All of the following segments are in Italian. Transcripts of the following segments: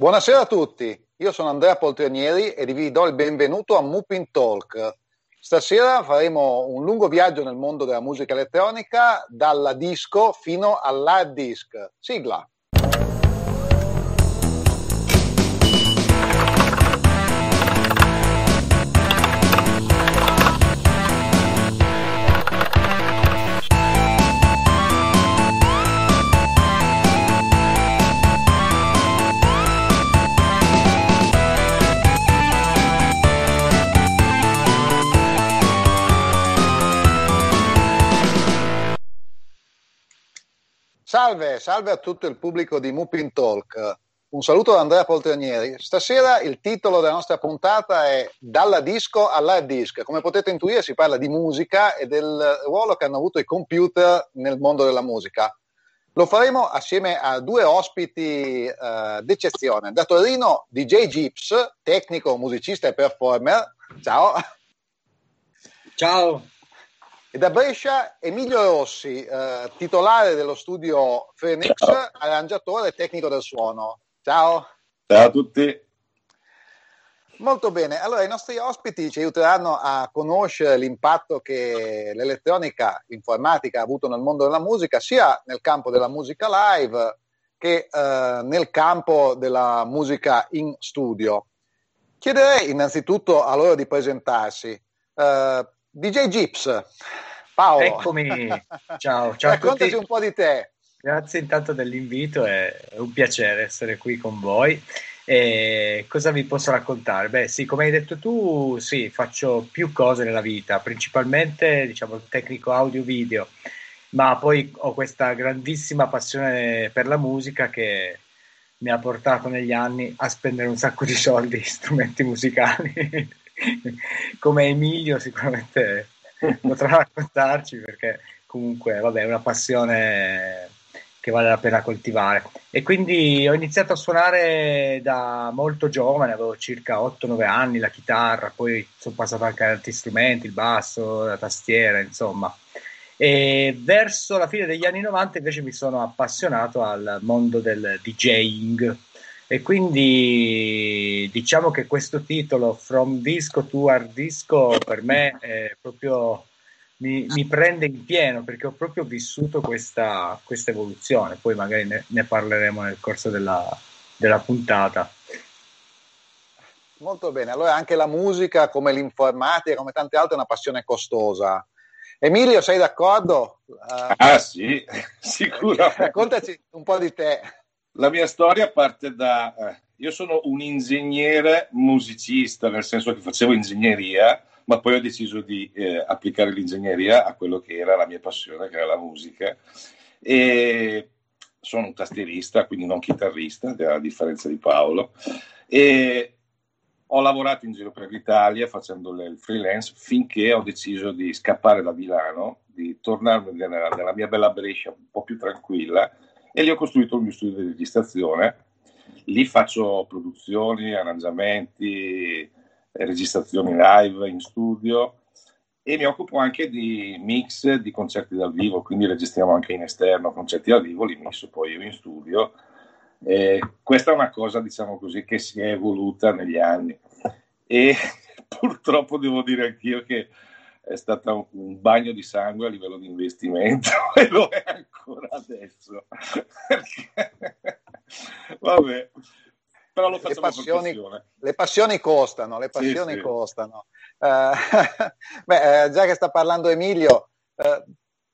Buonasera a tutti, io sono Andrea Poltronieri e vi do il benvenuto a Mupin Talk. Stasera faremo un lungo viaggio nel mondo della musica elettronica, dalla disco fino all'hard disk. Sigla. Salve, salve a tutto il pubblico di Mupin Talk. Un saluto da Andrea Poltronieri. Stasera il titolo della nostra puntata è Dalla disco all'hard disk. Come potete intuire si parla di musica e del ruolo che hanno avuto i computer nel mondo della musica. Lo faremo assieme a due ospiti eh, d'eccezione. Da Torino DJ Gips, tecnico, musicista e performer. Ciao. Ciao. E da Brescia Emilio Rossi, eh, titolare dello studio Phoenix, Ciao. arrangiatore e tecnico del suono. Ciao. Ciao a tutti. Molto bene, allora i nostri ospiti ci aiuteranno a conoscere l'impatto che l'elettronica, l'informatica ha avuto nel mondo della musica, sia nel campo della musica live che eh, nel campo della musica in studio. Chiederei innanzitutto a loro di presentarsi. Eh, DJ Gips, Paolo. Eccomi, ciao, ciao Raccontaci un po' di te. Grazie intanto dell'invito, è un piacere essere qui con voi. E cosa vi posso raccontare? Beh, sì, come hai detto tu, sì, faccio più cose nella vita, principalmente diciamo il tecnico audio-video, ma poi ho questa grandissima passione per la musica che mi ha portato negli anni a spendere un sacco di soldi in strumenti musicali. Come Emilio sicuramente potrà raccontarci perché comunque vabbè, è una passione che vale la pena coltivare. E quindi ho iniziato a suonare da molto giovane, avevo circa 8-9 anni, la chitarra, poi sono passato anche ad altri strumenti, il basso, la tastiera, insomma. E verso la fine degli anni 90 invece mi sono appassionato al mondo del DJing e quindi diciamo che questo titolo From Disco to Hard Disco per me è proprio mi, mi prende in pieno perché ho proprio vissuto questa, questa evoluzione poi magari ne, ne, parleremo nel corso della, della puntata Molto bene, allora anche la musica come l'informatica, come tante altre, è una passione costosa. Emilio, sei d'accordo? Ah sì, sicuro. Raccontaci un po' di te. La mia storia parte da... Eh, io sono un ingegnere musicista, nel senso che facevo ingegneria, ma poi ho deciso di eh, applicare l'ingegneria a quello che era la mia passione, che era la musica. E sono un tastierista, quindi non chitarrista, a differenza di Paolo. E ho lavorato in giro per l'Italia facendo il freelance finché ho deciso di scappare da Milano, di tornare nella, nella mia bella Brescia un po' più tranquilla e lì ho costruito il mio studio di registrazione. Lì faccio produzioni, arrangiamenti, registrazioni live in studio e mi occupo anche di mix di concerti dal vivo, quindi registriamo anche in esterno concerti dal vivo, li misso poi io in studio. E questa è una cosa, diciamo così, che si è evoluta negli anni e purtroppo devo dire anch'io che è stato un bagno di sangue a livello di investimento e lo è ancora adesso. Vabbè, però lo facciamo le passioni, le passioni costano, le passioni sì, sì. costano. Uh, beh, eh, già che sta parlando Emilio, uh,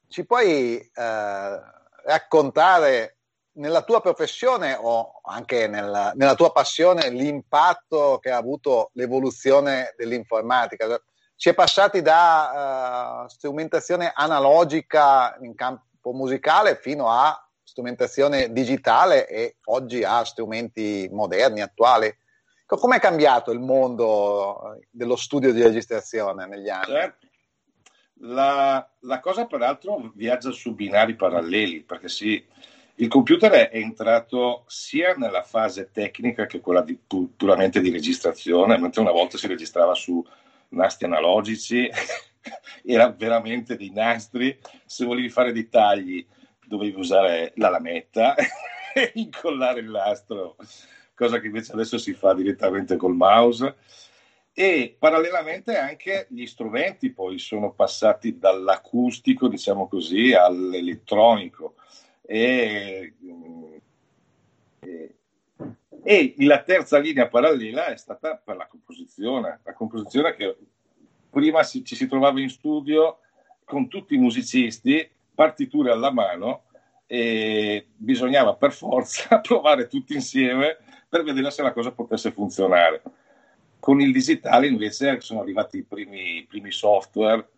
ci puoi uh, raccontare nella tua professione o anche nella, nella tua passione l'impatto che ha avuto l'evoluzione dell'informatica? Si è passati da uh, strumentazione analogica in campo musicale fino a strumentazione digitale e oggi a strumenti moderni, attuali. Come è cambiato il mondo dello studio di registrazione negli anni? Certo. La, la, cosa peraltro viaggia su binari paralleli perché sì, il computer è entrato sia nella fase tecnica che quella di, puramente di registrazione, mentre una volta si registrava su nastri analogici, era veramente dei nastri, se volevi fare dei tagli dovevi usare la lametta e incollare il nastro cosa che invece adesso si fa direttamente col mouse. E parallelamente anche gli strumenti poi sono passati dall'acustico, diciamo così, all'elettronico. E, e, e la terza linea parallela è stata per la composizione, la composizione che prima si, ci si trovava in studio con tutti i musicisti, partiture alla mano e bisognava per forza provare tutti insieme per vedere se la cosa potesse funzionare. Con il digitale invece sono arrivati i primi, i primi software,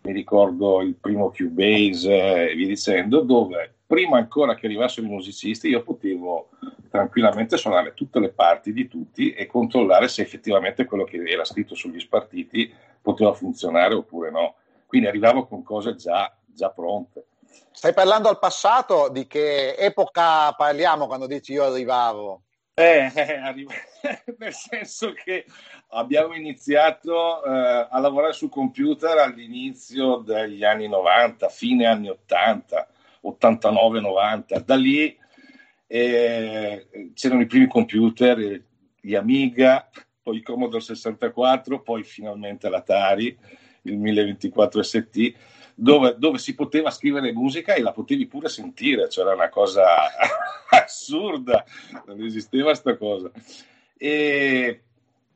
mi ricordo il primo Cubase e via dicendo, dove prima ancora che arrivassero i musicisti io potevo tranquillamente suonare tutte le parti di tutti e controllare se effettivamente quello che era scritto sugli spartiti poteva funzionare oppure no. Quindi arrivavo con cose già, già pronte. Stai parlando al passato? Di che epoca parliamo quando dici io arrivavo? Eh, eh, arriva... nel senso che abbiamo iniziato eh, a lavorare su computer all'inizio degli anni 90, fine anni 80, 89-90. Da lì eh, c'erano i primi computer, gli Amiga, poi Commodore 64, poi finalmente l'Atari, il 1024 ST dove, dove, si poteva scrivere musica e la potevi pure sentire, c'era una cosa assurda, non esisteva questa cosa. E,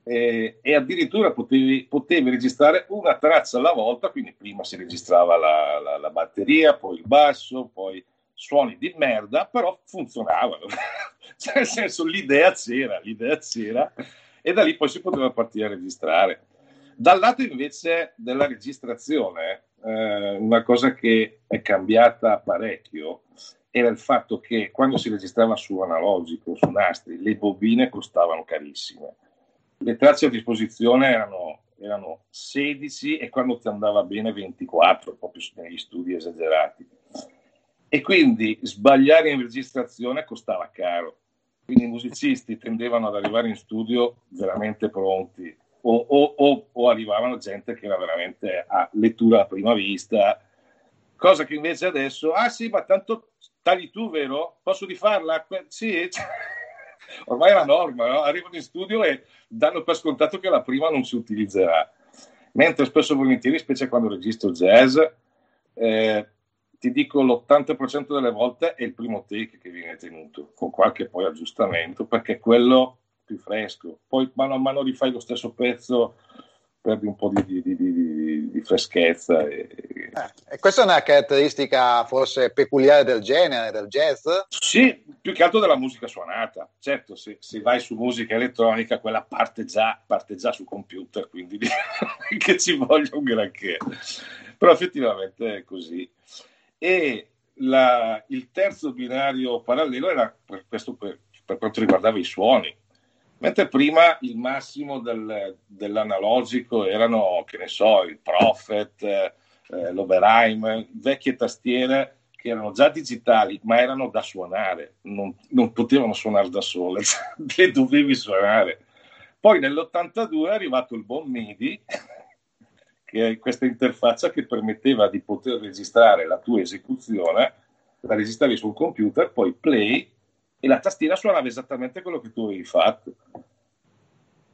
e, e addirittura potevi, potevi, registrare una traccia alla volta, quindi prima si registrava la, la, la batteria, poi il basso, poi suoni di merda, però funzionavano. cioè, nel senso, l'idea c'era, l'idea c'era, e da lì poi si poteva partire a registrare. Dal lato invece della registrazione, eh, una cosa che è cambiata parecchio era il fatto che quando si registrava su analogico, su nastri, le bobine costavano carissime. Le tracce a disposizione erano, erano 16 e quando ti andava bene 24, proprio negli studi esagerati. E quindi sbagliare in registrazione costava caro. Quindi i musicisti tendevano ad arrivare in studio veramente pronti o, o, o, o, arrivavano gente che era veramente a lettura a prima vista, cosa che invece adesso, ah sì, ma tanto tagli tu, vero? Posso rifarla? Sì, ormai è la norma, no? arrivano in studio e danno per scontato che la prima non si utilizzerà. Mentre spesso e volentieri, specie quando registro jazz, eh, ti dico l'80% delle volte è il primo take che viene tenuto, con qualche poi aggiustamento, perché quello più fresco. Poi mano a mano rifai lo stesso pezzo, perdi un po' di, di, di, di freschezza. E... Eh, e questa è una caratteristica forse peculiare del genere, del jazz? Sì, più che altro della musica suonata. Certo, se, se vai su musica elettronica, quella parte già, parte già su computer, quindi che ci voglia un granché. Però effettivamente è così. E la, il terzo binario parallelo era per, questo per, per quanto riguardava i suoni Mentre prima il massimo del, dell'analogico erano, che ne so, il Prophet, eh, l'Oberheim, vecchie tastiere che erano già digitali, ma erano da suonare, non, non potevano suonare da sole, le dovevi suonare. Poi nell'82 è arrivato il buon MIDI, che è questa interfaccia che permetteva di poter registrare la tua esecuzione, la registravi sul computer, poi play e la tastiera suonava esattamente quello che tu avevi fatto.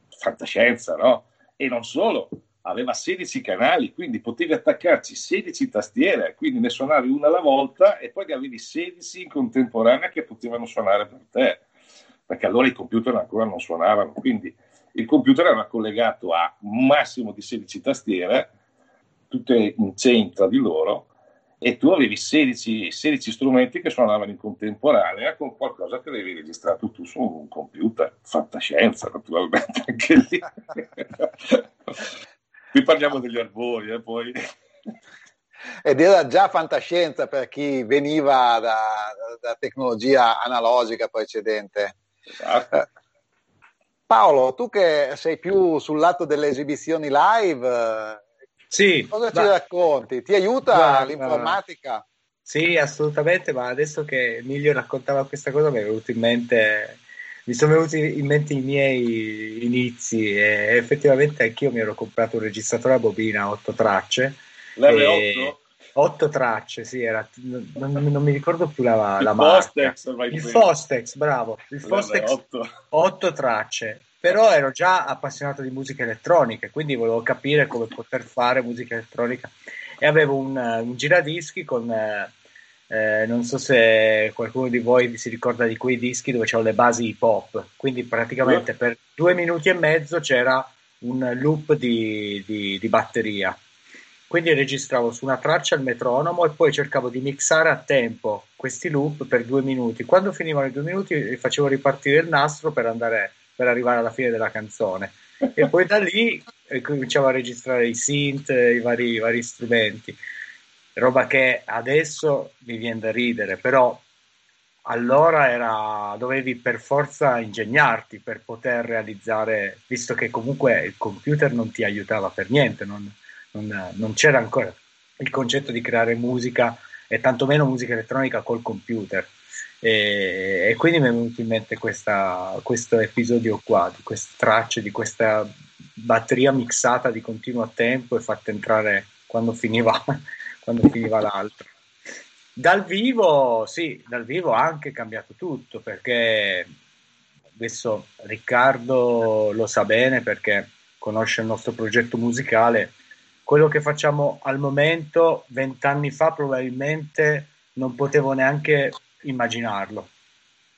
Fantascienza, no? E non solo, aveva 16 canali, quindi potevi attaccarci 16 tastiere, quindi ne suonavi una alla volta e poi ne avevi 16 in contemporanea che potevano suonare per te, perché allora i computer ancora non suonavano, quindi il computer era collegato a un massimo di 16 tastiere, tutte in chain tra di loro, e tu avevi 16, 16, strumenti che suonavano in contemporanea con qualcosa che avevi registrato tu su un computer. Fantascienza, naturalmente, anche lì. Qui parliamo degli arbori, eh, poi. Ed era già fantascienza per chi veniva da, da tecnologia analogica precedente. Esatto. Eh, Paolo, tu che sei più sul lato delle esibizioni live, sì, Cosa ci racconti? Ti aiuta guarda, l'informatica? Sì, assolutamente, ma adesso che Emilio raccontava questa cosa mi è venuto in mente, mi sono venuti in mente i miei inizi e effettivamente anch'io mi ero comprato un registratore a bobina a 8 tracce. L'R8? otto tracce, sì, era, non, non, mi ricordo più la, il la Fostex, Il Fostex, bravo. Il Fostex, otto. otto tracce. Però ero già appassionato di musica elettronica, quindi volevo capire come poter fare musica elettronica. E avevo un, un giradischi con... Eh, eh, non so se qualcuno di voi si ricorda di quei dischi dove c'erano le basi hip hop, quindi praticamente per due minuti e mezzo c'era un loop di, di, di batteria. Quindi registravo su una traccia il metronomo e poi cercavo di mixare a tempo questi loop per due minuti. Quando finivano i due minuti facevo ripartire il nastro per, andare, per arrivare alla fine della canzone. E poi da lì eh, cominciavo a registrare i synth, i vari, i vari strumenti roba che adesso mi viene da ridere, però allora era, dovevi per forza ingegnarti per poter realizzare, visto che comunque il computer non ti aiutava per niente, non, non, non c'era ancora il concetto di creare musica e tantomeno musica elettronica col computer. E, e quindi mi è venuto in mente questa, questo episodio qua, di queste tracce, di questa batteria mixata di continuo tempo e fatta entrare quando finiva quando finiva l'altro. Dal vivo, sì, dal vivo ha anche cambiato tutto perché adesso Riccardo lo sa bene perché conosce il nostro progetto musicale. Quello che facciamo al momento, vent'anni fa probabilmente non potevo neanche immaginarlo.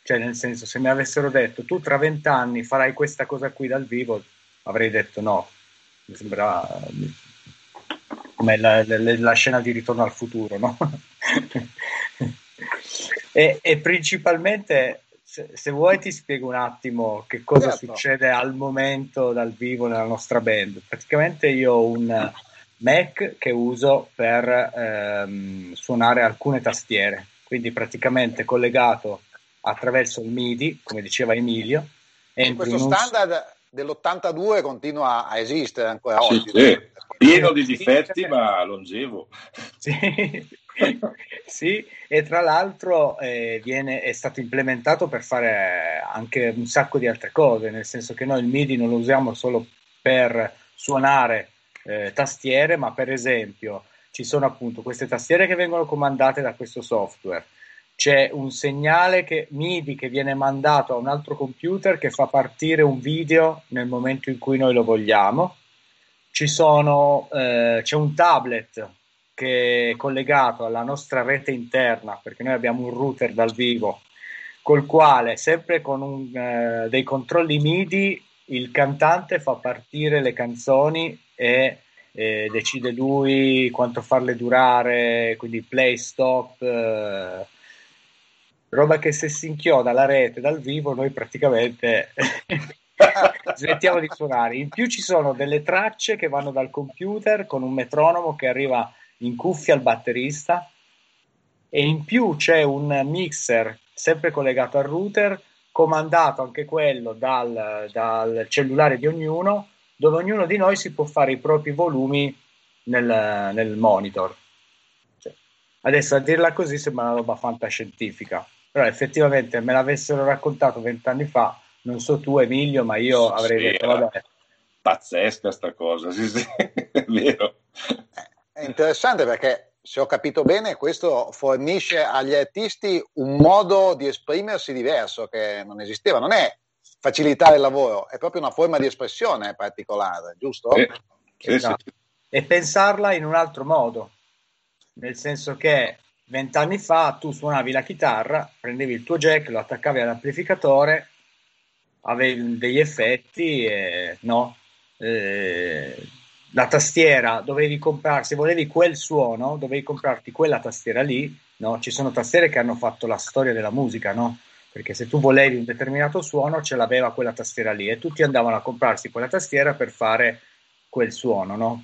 Cioè, nel senso, se mi avessero detto tu tra vent'anni farai questa cosa qui dal vivo, avrei detto no. Mi sembrava come la, la, la, scena di Ritorno al futuro, no? e, e, principalmente, se, se, vuoi, ti spiego un attimo che cosa certo. succede al momento dal vivo nella nostra band. Praticamente io ho un Mac che uso per ehm, suonare alcune tastiere, quindi praticamente collegato attraverso il MIDI, come diceva Emilio. Questo standard dell'82 continua a esistere ancora sì, oggi. Sì. Pieno di difetti, ma longevo. Sì. sì, e tra l'altro eh, viene, è stato implementato per fare anche un sacco di altre cose, nel senso che noi il MIDI non lo usiamo solo per suonare eh, tastiere, ma per esempio ci sono appunto queste tastiere che vengono comandate da questo software c'è un segnale che, MIDI che viene mandato a un altro computer che fa partire un video nel momento in cui noi lo vogliamo. Sono, eh, c'è un tablet che è collegato alla nostra rete interna, perché noi abbiamo un router dal vivo, col quale, sempre con un, eh, dei controlli MIDI, il cantante fa partire le canzoni e eh, decide lui quanto farle durare, quindi play, stop. Eh, roba che se si inchioda alla rete dal vivo noi praticamente smettiamo di suonare. In più ci sono delle tracce che vanno dal computer con un metronomo che arriva in cuffia al batterista e in più c'è un mixer sempre collegato al router comandato anche quello dal, dal cellulare di ognuno dove ognuno di noi si può fare i propri volumi nel, nel monitor. Cioè, adesso a dirla così sembra una roba fantascientifica, però effettivamente me l'avessero raccontato vent'anni fa, non so tu Emilio, ma io sì, avrei detto vabbè. Pazzesca sta cosa, sì, sì, è vero. È interessante perché se ho capito bene, questo fornisce agli artisti un modo di esprimersi diverso che non esisteva. Non è facilitare il lavoro, è proprio una forma di espressione particolare, giusto? Sì, sì, esatto. sì. E pensarla in un altro modo, nel senso che vent'anni fa tu suonavi la chitarra, prendevi il tuo jack, lo attaccavi all'amplificatore, avevi degli effetti e no. Eh, la tastiera dovevi comprare, se volevi quel suono, dovevi comprarti quella tastiera lì. No? Ci sono tastiere che hanno fatto la storia della musica, no? Perché se tu volevi un determinato suono, ce l'aveva quella tastiera lì e tutti andavano a comprarsi quella tastiera per fare quel suono, no?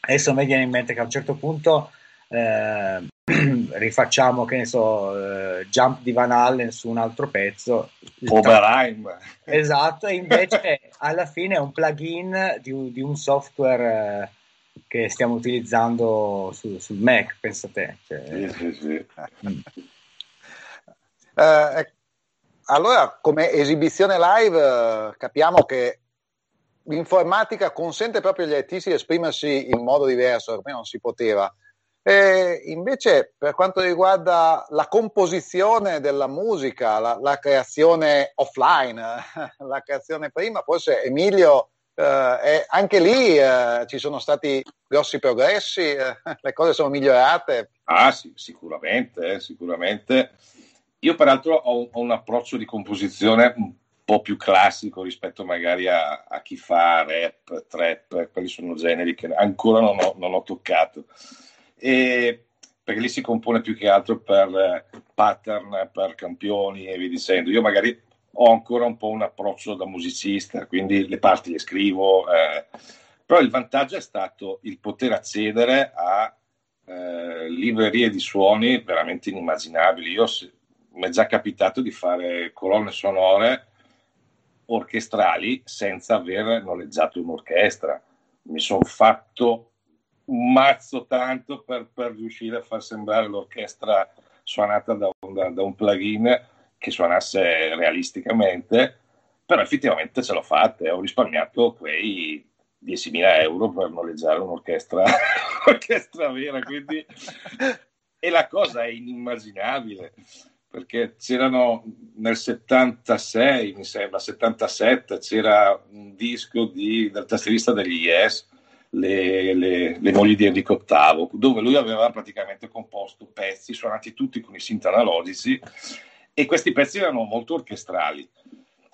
Adesso mi viene in mente che a un certo punto eh, rifacciamo, che ne so, uh, Jump di Van Allen su un altro pezzo. Oberheim. Esatto, e invece alla fine è un plugin di, di un software uh, che stiamo utilizzando su, sul Mac, pensa te. Cioè, sì, sì, sì. Uh, allora, come esibizione live, capiamo che l'informatica consente proprio agli artisti di esprimersi in modo diverso, come non si poteva E invece, per quanto riguarda la composizione della musica, la, la creazione offline, la creazione prima, forse Emilio, eh, anche lì eh, ci sono stati grossi progressi, eh, le cose sono migliorate. Ah, sì, sicuramente, eh, sicuramente. Io peraltro ho, ho un approccio di composizione un po' più classico rispetto magari a, a chi fa rap, trap, quelli sono generi che ancora non ho, non ho toccato e, perché lì si compone più che altro per eh, pattern, per campioni e via dicendo. Io magari ho ancora un po' un approccio da musicista, quindi le parti le scrivo, eh, però il vantaggio è stato il poter accedere a eh, librerie di suoni veramente inimmaginabili. Io mi è già capitato di fare colonne sonore orchestrali senza aver noleggiato un'orchestra. Mi sono fatto un mazzo tanto per, per, riuscire a far sembrare l'orchestra suonata da un, da, da un plugin che suonasse realisticamente, però effettivamente ce l'ho fatta e ho risparmiato quei 10.000 euro per noleggiare un'orchestra, un'orchestra vera, quindi... e la cosa è inimmaginabile perché c'erano nel 76, mi sembra, 77, c'era un disco di, del tastierista degli Yes le, le, le, mogli di Enrico VIII, dove lui aveva praticamente composto pezzi suonati tutti con i synth analogici e questi pezzi erano molto orchestrali.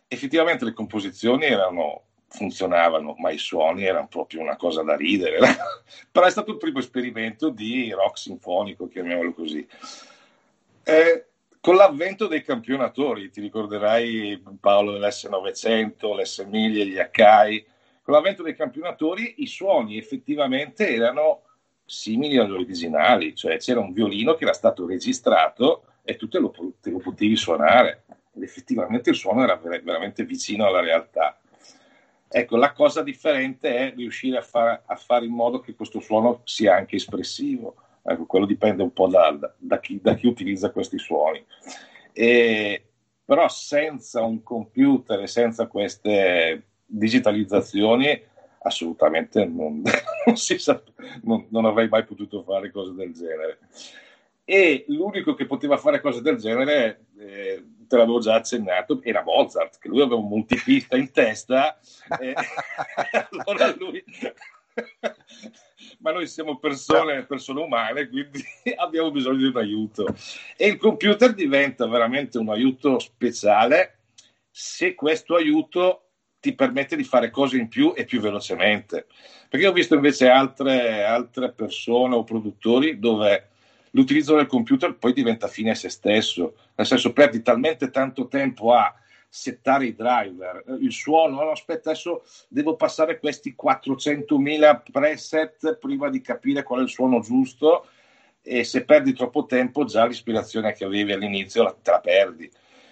Effettivamente le composizioni erano, funzionavano, ma i suoni erano proprio una cosa da ridere. Però è stato il primo esperimento di rock sinfonico, chiamiamolo così. Eh, con l'avvento dei campionatori, ti ricorderai Paolo dell'S900, l'S Miglia, gli Akai, con l'avvento dei campionatori i suoni effettivamente erano simili agli originali, cioè c'era un violino che era stato registrato e tu te lo, te lo potevi suonare ed effettivamente il suono era ver- veramente vicino alla realtà. Ecco, la cosa differente è riuscire a, far, a fare in modo che questo suono sia anche espressivo. Ecco, quello dipende un po' da, da, chi, da chi, utilizza questi suoni. E, però senza un computer e senza queste digitalizzazioni assolutamente non, non, sa, non, non, avrei mai potuto fare cose del genere. E l'unico che poteva fare cose del genere, eh, te l'avevo già accennato, era Mozart, che lui aveva un multipista in testa. Eh, allora lui... Ma noi siamo persone, persone umane, quindi abbiamo bisogno di un aiuto. E il computer diventa veramente un aiuto speciale se questo aiuto ti permette di fare cose in più e più velocemente. Perché ho visto invece altre, altre persone o produttori dove l'utilizzo del computer poi diventa fine a se stesso, nel senso perdi talmente tanto tempo a settare i driver, il suono, no, aspetta adesso devo passare questi 400.000 preset prima di capire qual è il suono giusto e se perdi troppo tempo già l'ispirazione che avevi all'inizio te la perdi.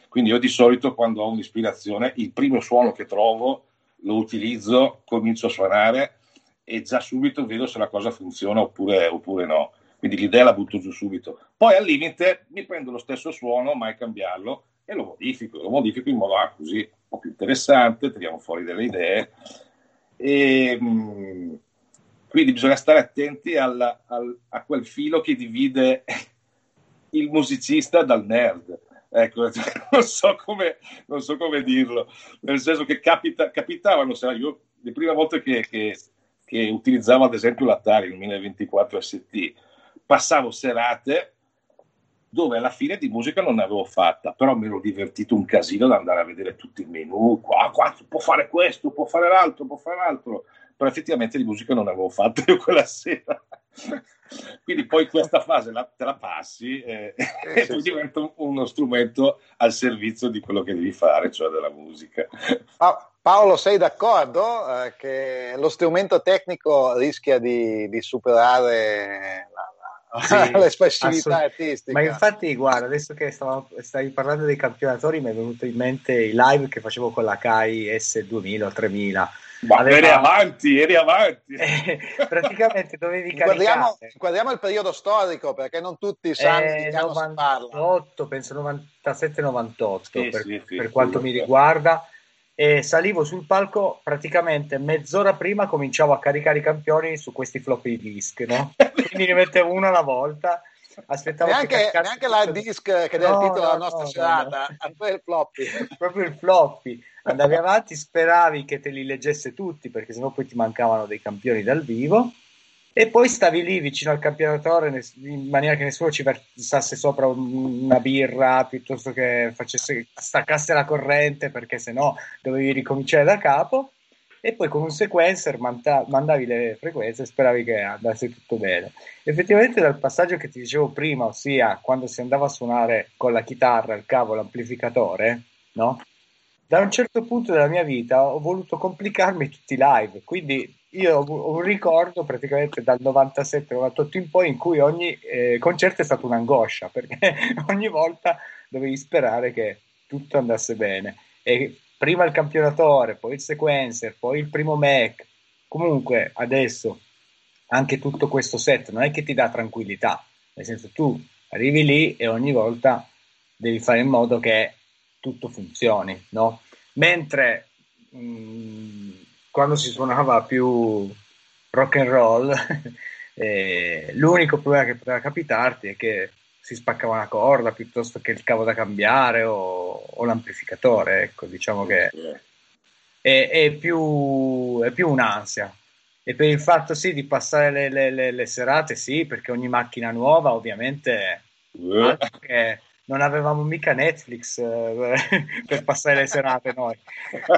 Quindi io di solito quando ho un'ispirazione, il primo suono che trovo lo utilizzo, comincio a suonare e già subito vedo se la cosa funziona oppure, oppure no. Quindi l'idea la butto giù subito. Poi al limite mi prendo lo stesso suono, mai cambiarlo, e lo modifico. Lo modifico in modo ah, così un po' più interessante, tiriamo fuori delle idee. E, mh, mm, quindi bisogna stare attenti alla, al, a quel filo che divide il musicista dal nerd. Ecco, non so, come, non so come dirlo, nel senso che capita, capitavano, sai, io le prime volte che, che, che utilizzavo ad esempio l'Atari, il 1024 ST, passavo serate dove alla fine di musica non ne avevo fatta, però mi ero divertito un casino ad andare a vedere tutti i menu, qua, qua può fare questo, può fare l'altro, può fare l'altro, però effettivamente di musica non avevo fatta io quella sera. Quindi poi questa fase la, te la passi eh, eh, e sì, poi sì. diventa uno strumento al servizio di quello che devi fare, cioè della musica. Pa- Paolo, sei d'accordo eh, che lo strumento tecnico rischia di, di superare la, sì, l'espressività artistica? Ma infatti, guarda, adesso che stavo, stavi parlando dei campionatori, mi è venuto in mente i live che facevo con la CAI S2000 o 3000 ma aveva... eri avanti, eri avanti. Praticamente dovevi guardiamo, guardiamo, il periodo storico perché non tutti sanno eh, di che 98, penso 97-98 sì, per, sì, sì, per quanto mi riguarda. e salivo sul palco praticamente mezz'ora prima cominciavo a caricare i campioni su questi floppy disk, no? Quindi ne mettevo uno alla volta. Aspettavo neanche, neanche la disk che dà no, il titolo no, della nostra no, serata, no. il floppy. Proprio il floppy. Andavi avanti, speravi che te li leggesse tutti perché sennò poi ti mancavano dei campioni dal vivo e poi stavi lì vicino al campionatore in maniera che nessuno ci versasse sopra una birra piuttosto che facesse, staccasse la corrente perché sennò dovevi ricominciare da capo e poi con un sequencer manda- mandavi le frequenze e speravi che andasse tutto bene. Effettivamente dal passaggio che ti dicevo prima, ossia quando si andava a suonare con la chitarra, il cavo, l'amplificatore, no? Da un certo punto della mia vita ho voluto complicarmi tutti i live, quindi io ho un ricordo praticamente dal 97-98 in poi in cui ogni eh, concerto è stata un'angoscia perché ogni volta dovevi sperare che tutto andasse bene e prima il campionatore, poi il sequencer, poi il primo Mac comunque adesso anche tutto questo set non è che ti dà tranquillità nel senso tu arrivi lì e ogni volta devi fare in modo che tutto funzioni no? mentre mh, mm, quando si suonava più rock and roll, eh, l'unico problema che poteva capitarti è che si spaccava una corda piuttosto che il cavo da cambiare o, o l'amplificatore. Ecco, diciamo che è, è, più, è, più, un'ansia. E per il fatto sì di passare le, le, le, le serate, sì, perché ogni macchina nuova ovviamente anche, non avevamo mica Netflix eh, per passare le serate noi.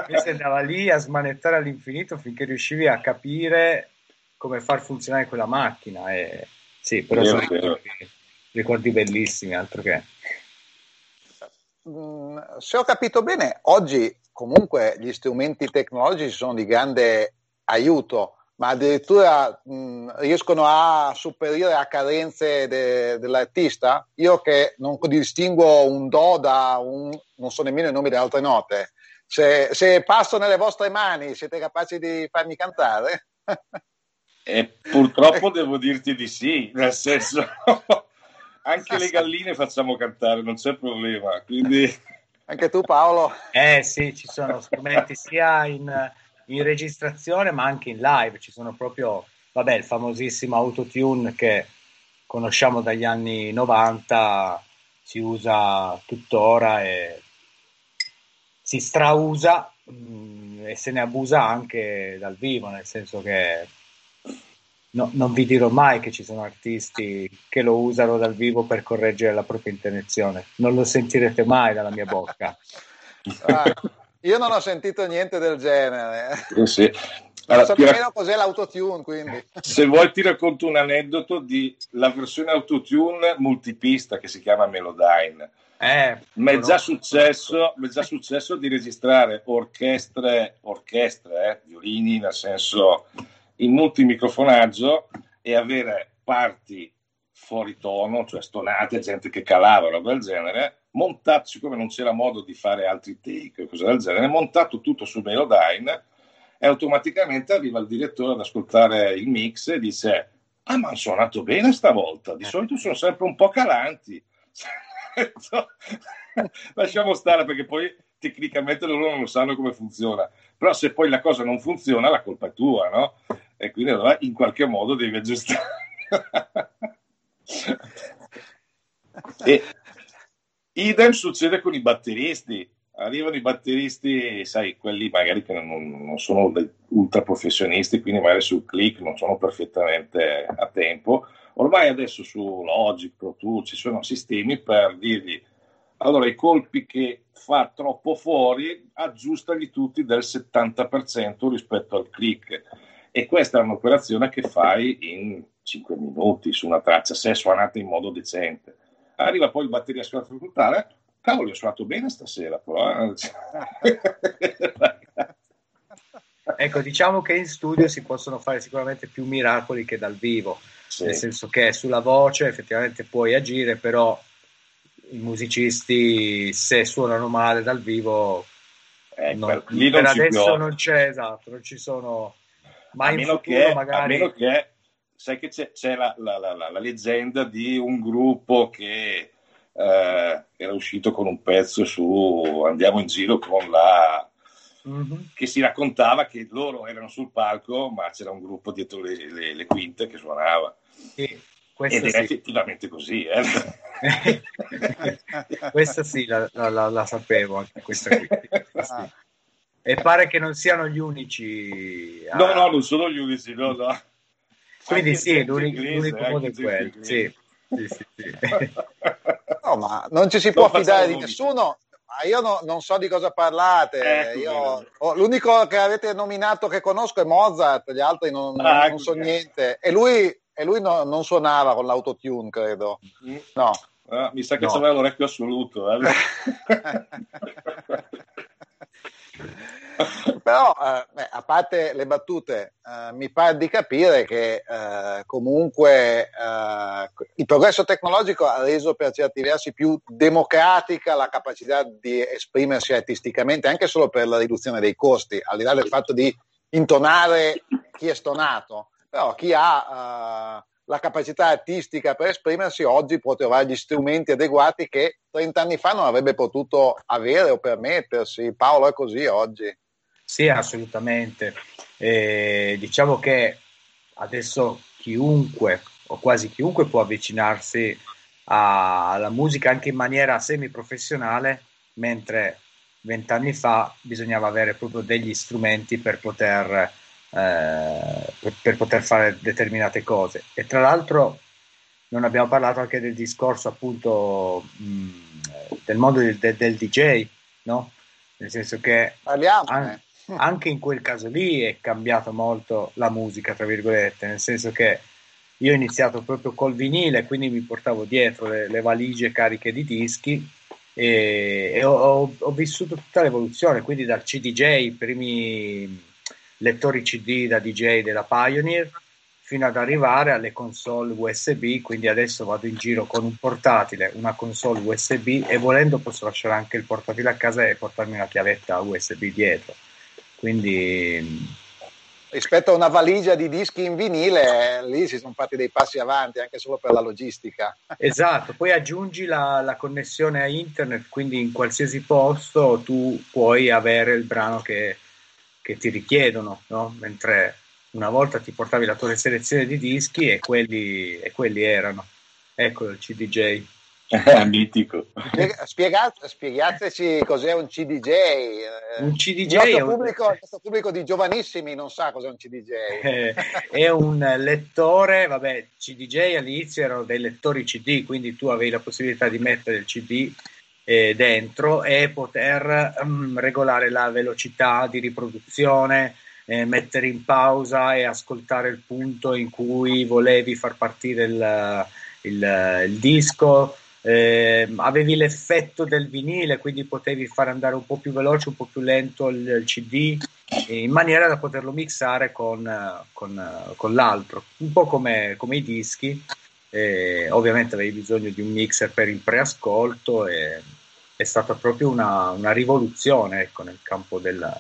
E si andava lì a smanettare all'infinito finché riuscivi a capire come far funzionare quella macchina. E, sì, però sono ricordi bellissimi, altro che. Mm, se ho capito bene, oggi comunque gli strumenti tecnologici sono di grande aiuto ma addirittura mh, riescono a superare a carenze de, dell'artista. Io che non distingo un do da un, non so nemmeno i nomi delle altre note. Se, se passo nelle vostre mani, siete capaci di farmi cantare? E purtroppo devo dirti di sì, nel senso, anche le galline facciamo cantare, non c'è problema. Quindi... Anche tu Paolo? Eh sì, ci sono strumenti sia in in registrazione ma anche in live. Ci sono proprio, vabbè, il famosissimo autotune che conosciamo dagli anni 90, si usa tuttora e si strausa mh, mm, e se ne abusa anche dal vivo, nel senso che no, non vi dirò mai che ci sono artisti che lo usano dal vivo per correggere la propria intenzione, non lo sentirete mai dalla mia bocca. Ah, io non ho sentito niente del genere. Eh sì. Allora, non so nemmeno cos'è l'autotune, quindi. Se vuoi ti racconto un aneddoto di la versione autotune multipista che si chiama Melodyne. Eh, mi è già, successo, già successo di registrare orchestre, orchestre eh, violini nel senso in multimicrofonaggio e avere parti fuori tono, cioè stonate, gente che calava, roba del genere, montato, siccome non c'era modo di fare altri take o cose del genere, montato tutto su Melodyne e automaticamente arriva il direttore ad ascoltare il mix e dice ah ma hanno suonato bene stavolta, di solito sono sempre un po' calanti. Lasciamo stare perché poi tecnicamente loro non sanno come funziona, però se poi la cosa non funziona la colpa è tua, no? E quindi allora in qualche modo devi aggiustare. e Idem succede con i batteristi. Arrivano i batteristi, sai, quelli magari che non, non sono ultra professionisti, quindi magari sul click non sono perfettamente a tempo. Ormai adesso su Logic, Pro Tools ci sono sistemi per dirgli allora i colpi che fa troppo fuori aggiustali tutti del 70% rispetto al click e questa è un'operazione che fai in 5 minuti su una traccia se è suonata in modo decente Arriva poi il batteria sfruttare. Cavolo, ho suonato bene stasera, però. Eh. ecco, diciamo che in studio si possono fare sicuramente più miracoli che dal vivo, sì. nel senso che sulla voce effettivamente puoi agire, però i musicisti se suonano male dal vivo eh, non, per, per adesso piove. non c'è esatto, non ci sono ma a in futuro che, magari a meno che sai che c'è, c'è la, la, la, la, leggenda di un gruppo che eh, era uscito con un pezzo su andiamo in giro con la mm-hmm. che si raccontava che loro erano sul palco, ma c'era un gruppo dietro le, le, le quinte che suonava. Sì. Ed è sì. effettivamente così. Eh? questa sì, la, la, la, la, sapevo anche questa qui. Sì. E pare che non siano gli unici. A... No, no, non sono gli unici, no, no. Quindi anche sì, l'unico, l'unico modo è quello. Sì. Sì, sì, sì. no, ma non ci si può fidare di nessuno. Ma io no, non so di cosa parlate. Ecco, io, oh, l'unico che avete nominato che conosco è Mozart, gli altri non, ah, non so niente. E lui, e lui no, non suonava con l'autotune, credo. Mm. No. Ah, mi sa che no. c'aveva l'orecchio assoluto. Eh? Però, eh, beh, a parte le battute, eh, mi pare di capire che eh, comunque eh, il progresso tecnologico ha reso per certi versi più democratica la capacità di esprimersi artisticamente, anche solo per la riduzione dei costi, al di là del fatto di intonare chi è stonato. Però chi ha eh, la capacità artistica per esprimersi oggi può trovare gli strumenti adeguati che 30 anni fa non avrebbe potuto avere o permettersi. Paolo è così oggi. Sì, assolutamente. Eh, diciamo che adesso chiunque o quasi chiunque può avvicinarsi alla musica anche in maniera semi-professionale, mentre vent'anni fa bisognava avere proprio degli strumenti per poter, eh, per, per poter fare determinate cose. E tra l'altro non abbiamo parlato anche del discorso appunto mh, del mondo del, del, del, DJ, no? Nel senso che... Parliamo anche in quel caso lì è cambiato molto la musica, tra virgolette, nel senso che io ho iniziato proprio col vinile, quindi mi portavo dietro le, le valigie cariche di dischi e, e ho, ho, vissuto tutta l'evoluzione, quindi dal CDJ, i primi lettori CD da DJ della Pioneer, fino ad arrivare alle console USB, quindi adesso vado in giro con un portatile, una console USB e volendo posso lasciare anche il portatile a casa e portarmi una chiavetta USB dietro. Quindi rispetto a una valigia di dischi in vinile, lì si sono fatti dei passi avanti anche solo per la logistica. Esatto, poi aggiungi la, la, connessione a internet, quindi in qualsiasi posto tu puoi avere il brano che, che ti richiedono, no? mentre una volta ti portavi la tua selezione di dischi e quelli, e quelli erano. Ecco il CDJ. Mitico. Spiegate, spiegateci cos'è un CDJ. Un CDJ il nostro, pubblico, un... il nostro pubblico di giovanissimi non sa cos'è un CDJ. Eh, è un lettore, vabbè, CDJ all'inizio erano dei lettori CD, quindi tu avevi la possibilità di mettere il CD eh, dentro e poter um, regolare la velocità di riproduzione, eh, mettere in pausa e ascoltare il punto in cui volevi far partire il, il, il disco eh, avevi l'effetto del vinile, quindi potevi far andare un po' più veloce, un po' più lento il, il CD, in maniera da poterlo mixare con, con, con l'altro, un po' come, come i dischi. Eh, ovviamente avevi bisogno di un mixer per il preascolto e è stata proprio una, una rivoluzione ecco, nel campo del,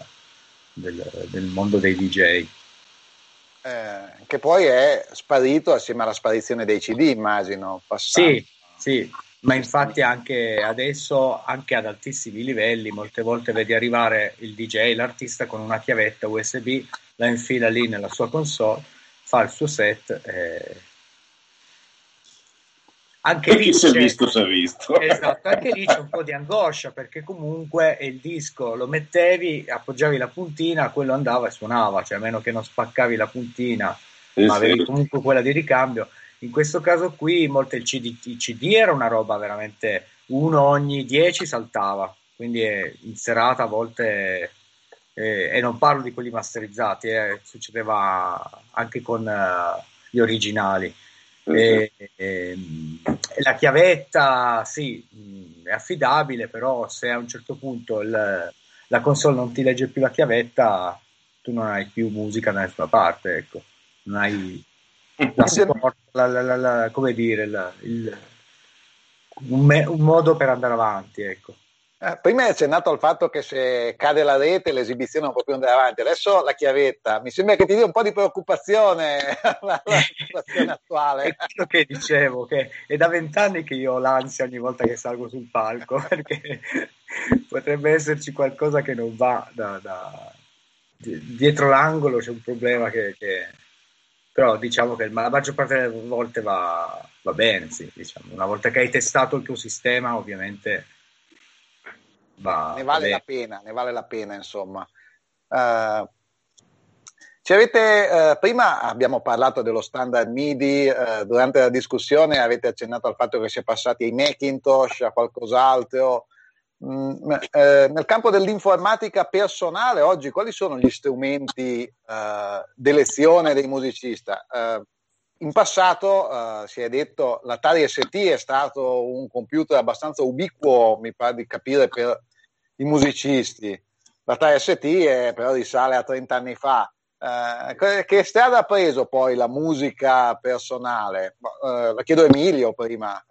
del, del mondo dei DJ. Eh, che poi è sparito assieme alla sparizione dei CD, immagino. Passando. Sì, sì, ma infatti anche adesso, anche ad altissimi livelli, molte volte vedi arrivare il DJ, l'artista con una chiavetta USB, la infila lì nella sua console, fa il suo set. E... Anche lì, si è visto, si è visto. Esatto, anche lì c'è un po' di angoscia perché comunque il disco lo mettevi, appoggiavi la puntina, quello andava e suonava, cioè a meno che non spaccavi la puntina, eh ma avevi comunque quella di ricambio in questo caso qui, molte il CD, il CD era una roba veramente uno ogni dieci saltava, quindi in serata a volte, eh, e non parlo di quelli masterizzati, eh, succedeva anche con uh, gli originali. E, e, e la chiavetta sì, è affidabile, però se a un certo punto il, la console non ti legge più la chiavetta, tu non hai più musica da nessuna parte, ecco. Non hai la sport, la, la, la, come dire, il, un, me, un, modo per andare avanti. Ecco. Eh, prima hai accennato al fatto che se cade la rete l'esibizione non può più andare avanti, adesso la chiavetta, mi sembra che ti dia un po' di preoccupazione la, la situazione attuale. È quello che dicevo, che è da vent'anni che io ho l'ansia ogni volta che salgo sul palco, perché potrebbe esserci qualcosa che non va da, da... dietro l'angolo c'è un problema che, che... però diciamo che la maggior parte delle volte va, va bene sì, diciamo. una volta che hai testato il tuo sistema ovviamente va ne vale la pena ne vale la pena insomma uh, ci avete, eh, prima abbiamo parlato dello standard MIDI, eh, durante la discussione avete accennato al fatto che si è passati ai Macintosh, a qualcos'altro. Mm, eh, nel campo dell'informatica personale oggi quali sono gli strumenti d'elezione dei musicisti? In passato si è detto l'Atari ST è stato un computer abbastanza ubiquo, mi pare di capire, per i musicisti. L'Atari ST è, però risale a 30 anni fa. Uh, che strada ha preso poi la musica personale? Uh, la chiedo a Emilio prima.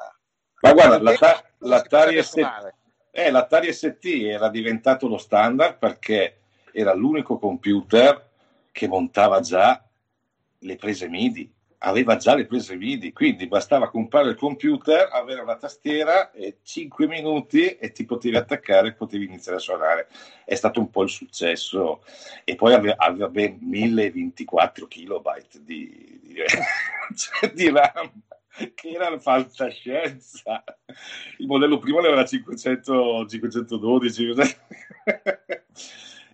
Ma guarda, l'Atari, l'Atari, ST, eh, l'Atari ST era diventato lo standard perché era l'unico computer che montava già le prese MIDI aveva già le prese MIDI, quindi bastava comprare il computer, avere una tastiera e 5 minuti e ti potevi attaccare e potevi iniziare a suonare. È stato un po' il successo e poi aveva, aveva ben 1024 kilobyte di, di, cioè di RAM che era fantascienza. Il modello primo ne aveva 500, 512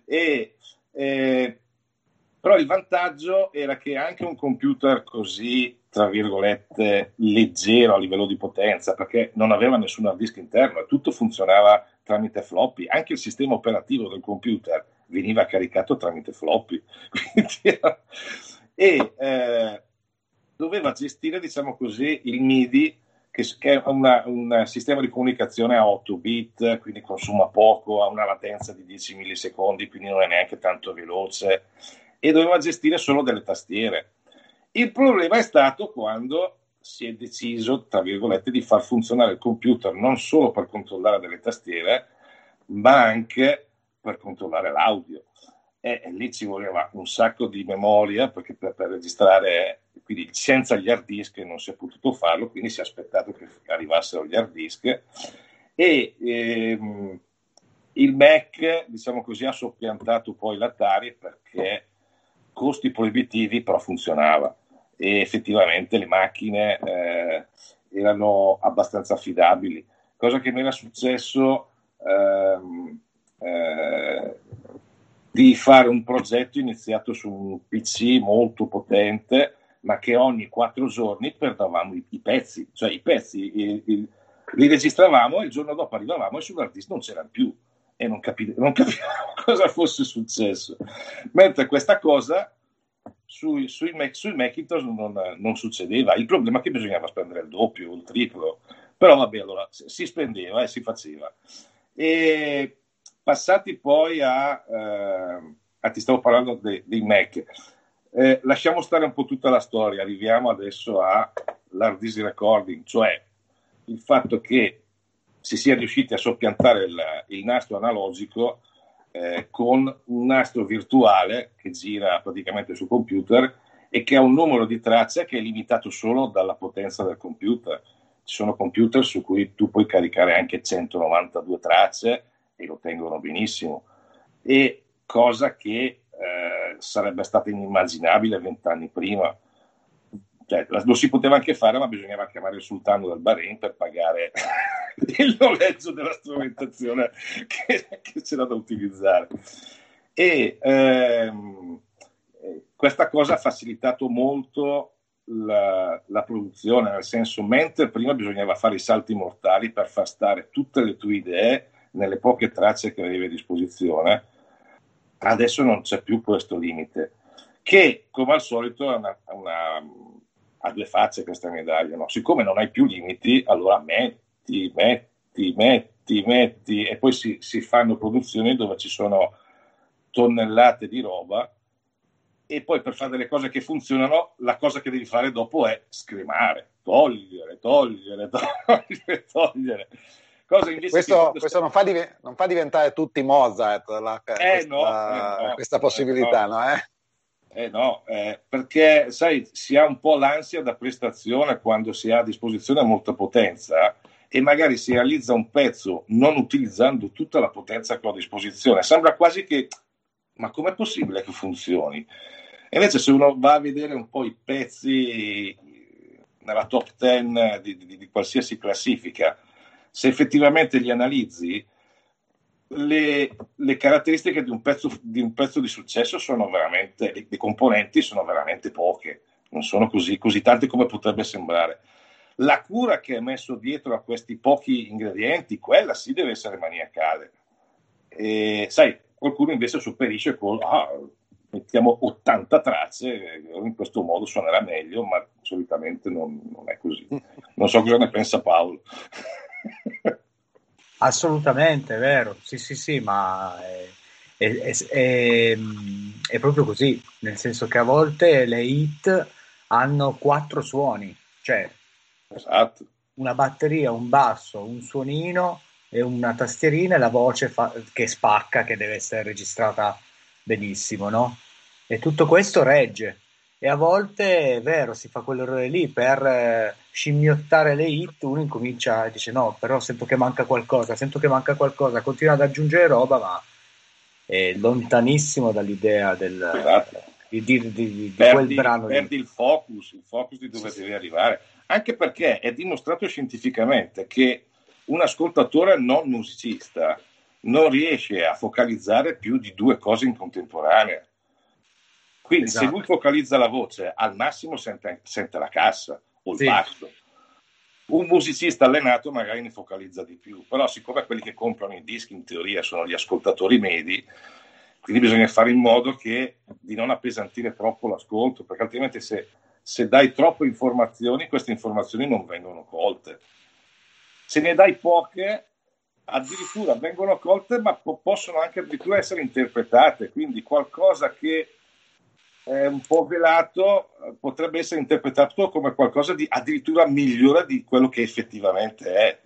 e eh, però il vantaggio era che anche un computer così, tra virgolette, leggero a livello di potenza, perché non aveva nessun hard disk interno e tutto funzionava tramite floppy, anche il sistema operativo del computer veniva caricato tramite floppy. e eh, doveva gestire, diciamo così, il MIDI che, è un sistema di comunicazione a 8 bit, quindi consuma poco, ha una latenza di 10 millisecondi, quindi non è neanche tanto veloce e doveva gestire solo delle tastiere. Il problema è stato quando si è deciso, tra virgolette, di far funzionare il computer non solo per controllare delle tastiere, ma anche per controllare l'audio. E, e lì ci voleva un sacco di memoria perché per, per, registrare, quindi senza gli hard disk non si è potuto farlo, quindi si è aspettato che arrivassero gli hard disk. E ehm, il Mac, diciamo così, ha soppiantato poi l'Atari perché costi proibitivi, però funzionava. E effettivamente le macchine eh, erano abbastanza affidabili, cosa che mi era successo ehm, eh, di fare un progetto iniziato su un PC molto potente, ma che ogni quattro giorni perdavamo i, i pezzi, cioè i pezzi il, il, li registravamo e il giorno dopo arrivavamo e sull'artista non c'erano più e non, capi- non capivamo cosa fosse successo. Mentre questa cosa sui, sui, sui Macintosh non, non, succedeva. Il problema è che bisognava spendere il doppio, il triplo. Però vabbè, allora si spendeva e si faceva. E passati poi a, eh, a ti stavo parlando dei, dei Mac. Eh, lasciamo stare un po' tutta la storia, arriviamo adesso all'hard disk recording, cioè il fatto che si sia riusciti a soppiantare il, il nastro analogico eh, con un nastro virtuale che gira praticamente sul computer e che ha un numero di tracce che è limitato solo dalla potenza del computer. Ci sono computer su cui tu puoi caricare anche 192 tracce e lo tengono benissimo. E cosa che eh, sarebbe stata inimmaginabile vent'anni prima cioè, lo si poteva anche fare, ma bisognava chiamare il sultano del Bahrain per pagare il noleggio della strumentazione che, che c'era da utilizzare. E ehm, questa cosa ha facilitato molto la, la, produzione, nel senso, mentre prima bisognava fare i salti mortali per far stare tutte le tue idee nelle poche tracce che avevi a disposizione, adesso non c'è più questo limite, che come al solito è una, una ha due facce questa medaglia, no? siccome non hai più limiti, allora metti, metti, metti, metti e poi si, si fanno produzioni dove ci sono tonnellate di roba e poi per fare delle cose che funzionano, la cosa che devi fare dopo è scremare, togliere, togliere, togliere, togliere. questo, questo non, fa div- non, fa diventare tutti Mozart la, eh, questa, no, eh, no, questa, possibilità, no? no eh? No, eh, perché sai, si ha un po' l'ansia da prestazione quando si ha a disposizione molta potenza e magari si realizza un pezzo non utilizzando tutta la potenza che ho a disposizione. Sembra quasi che, ma com'è possibile che funzioni? E invece se uno va a vedere un po' i pezzi nella top 10 di, di, di qualsiasi classifica, se effettivamente li analizzi, le, le, caratteristiche di un, pezzo, di un pezzo di successo sono veramente, le, le, componenti sono veramente poche, non sono così, così tante come potrebbe sembrare. La cura che è messo dietro a questi pochi ingredienti, quella sì deve essere maniacale. E, sai, qualcuno invece sopperisce con ah, mettiamo 80 tracce, in questo modo suonerà meglio, ma solitamente non, non è così. Non so cosa ne pensa Paolo. Assolutamente, è vero, sì, sì, sì, ma è, è, è, è, proprio così, nel senso che a volte le hit hanno quattro suoni, cioè esatto. una batteria, un basso, un suonino e una tastierina e la voce fa, che spacca, che deve essere registrata benissimo, no? E tutto questo regge. E a volte è vero, si fa quell'errore lì per eh, scimmiottare le hit, uno incomincia e dice no, però sento che manca qualcosa, sento che manca qualcosa, continua ad aggiungere roba, ma è lontanissimo dall'idea del, esatto. di, di, di, di perdi, quel brano. Perdi il focus, il focus di dove sì, devi sì. arrivare, anche perché è dimostrato scientificamente che un ascoltatore non musicista non riesce a focalizzare più di due cose in contemporanea quindi esatto. se lui focalizza la voce, al massimo sente, sente la cassa o il sì. basso. Un musicista allenato magari ne focalizza di più, però siccome quelli che comprano i dischi in teoria sono gli ascoltatori medi, quindi bisogna fare in modo che, di non appesantire troppo l'ascolto, perché altrimenti se, se dai troppe informazioni, queste informazioni non vengono colte. Se ne dai poche, addirittura vengono colte, ma po- possono anche addirittura essere interpretate, quindi qualcosa che eh, un po' velato potrebbe essere interpretato come qualcosa di addirittura migliore di quello che effettivamente è,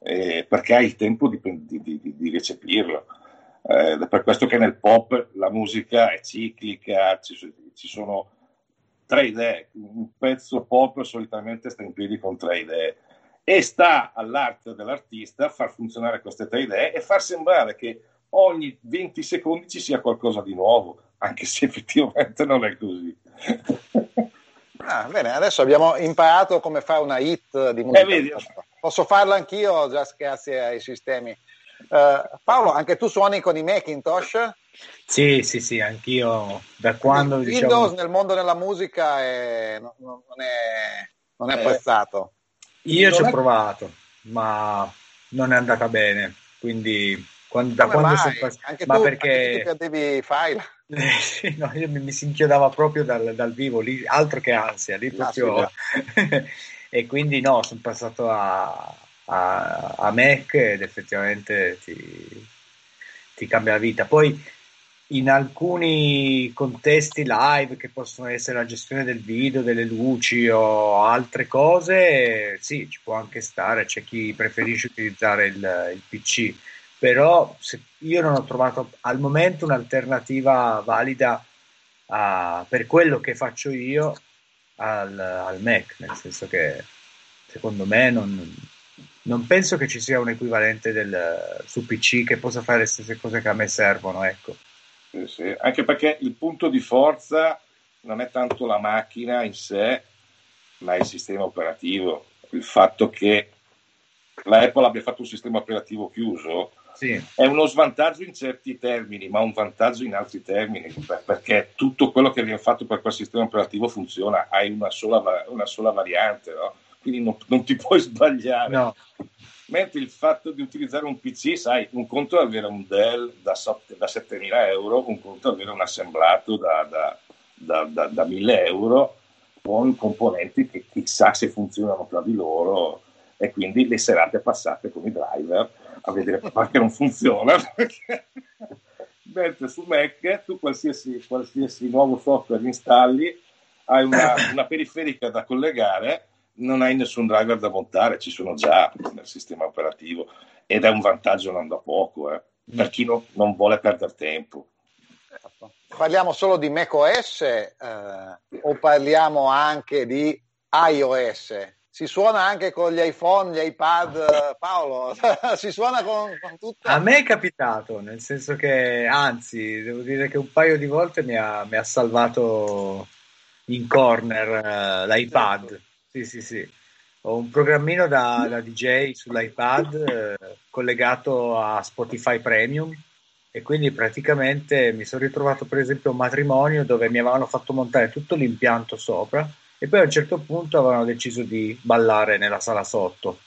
eh, perché hai il tempo di, di, di, di recepirlo. Eh, per questo che nel pop la musica è ciclica, ci, ci sono tre idee, un pezzo pop solitamente sta in piedi con tre idee. E sta all'arte dell'artista far funzionare queste tre idee e far sembrare che ogni 20 secondi ci sia qualcosa di nuovo anche se effettivamente non è così. Ah, bene, adesso abbiamo imparato come fare una hit di musica. Eh, Posso farlo anch'io, già grazie ai sistemi. Uh, Paolo, anche tu suoni con i Macintosh? Sì, sì, sì, anch'io da quando... Windows diciamo... nel mondo della musica è, non, non, è, non è eh, apprezzato. Io ci ho provato, ma non è andata bene, quindi quando, da quando sono passato... Anche ma tu, perché... Anche tu perdevi file? sì, no, io mi, mi, si inchiodava proprio dal, dal, vivo, lì, altro che ansia, lì proprio... e quindi no, sono passato a, a, a Mac ed effettivamente ti, ti cambia la vita. Poi in alcuni contesti live che possono essere la gestione del video, delle luci o altre cose, sì, ci può anche stare, c'è chi preferisce utilizzare il, il PC però io non ho trovato al momento un'alternativa valida a, per quello che faccio io al, al, Mac, nel senso che secondo me non, non penso che ci sia un equivalente del, su PC che possa fare le stesse cose che a me servono, ecco. Sì, sì. Anche perché il punto di forza non è tanto la macchina in sé, ma il sistema operativo. Il fatto che la Apple abbia fatto un sistema operativo chiuso sì. È uno svantaggio in certi termini, ma un vantaggio in altri termini, perché tutto quello che viene fatto per quel sistema operativo funziona, hai una sola, una sola variante, no? quindi non, non, ti puoi sbagliare. No. Mentre il fatto di utilizzare un PC, sai, un conto è avere un Dell da, da 7.000 euro, un conto è avere un assemblato da, da, da, da 1.000 euro con componenti che chissà se funzionano tra di loro e quindi le serate passate con i driver a vedere perché non funziona. Mentre su Mac tu qualsiasi, qualsiasi nuovo software installi, hai una, una, periferica da collegare, non hai nessun driver da montare, ci sono già nel sistema operativo ed è un vantaggio non da poco eh, per chi no, non vuole perdere tempo. Parliamo solo di macOS eh, o parliamo anche di iOS? Si suona anche con gli iPhone, gli iPad, Paolo, si suona con, con, tutto. A me è capitato, nel senso che, anzi, devo dire che un paio di volte mi ha, mi ha salvato in corner uh, l'iPad. Certo. Sì, sì, sì. Ho un programmino da, da DJ sull'iPad eh, collegato a Spotify Premium e quindi praticamente mi sono ritrovato per esempio a un matrimonio dove mi avevano fatto montare tutto l'impianto sopra e poi a un certo punto avevano deciso di ballare nella sala sotto.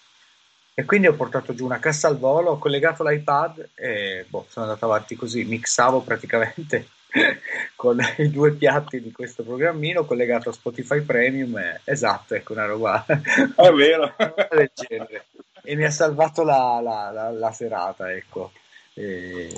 E quindi ho portato giù una cassa al volo, ho collegato l'iPad e boh, sono andato avanti così, mixavo praticamente con i due piatti di questo programmino collegato a Spotify Premium. E, esatto, ecco una roba è vero. del genere. E mi ha salvato la, la, la, la serata, ecco. E,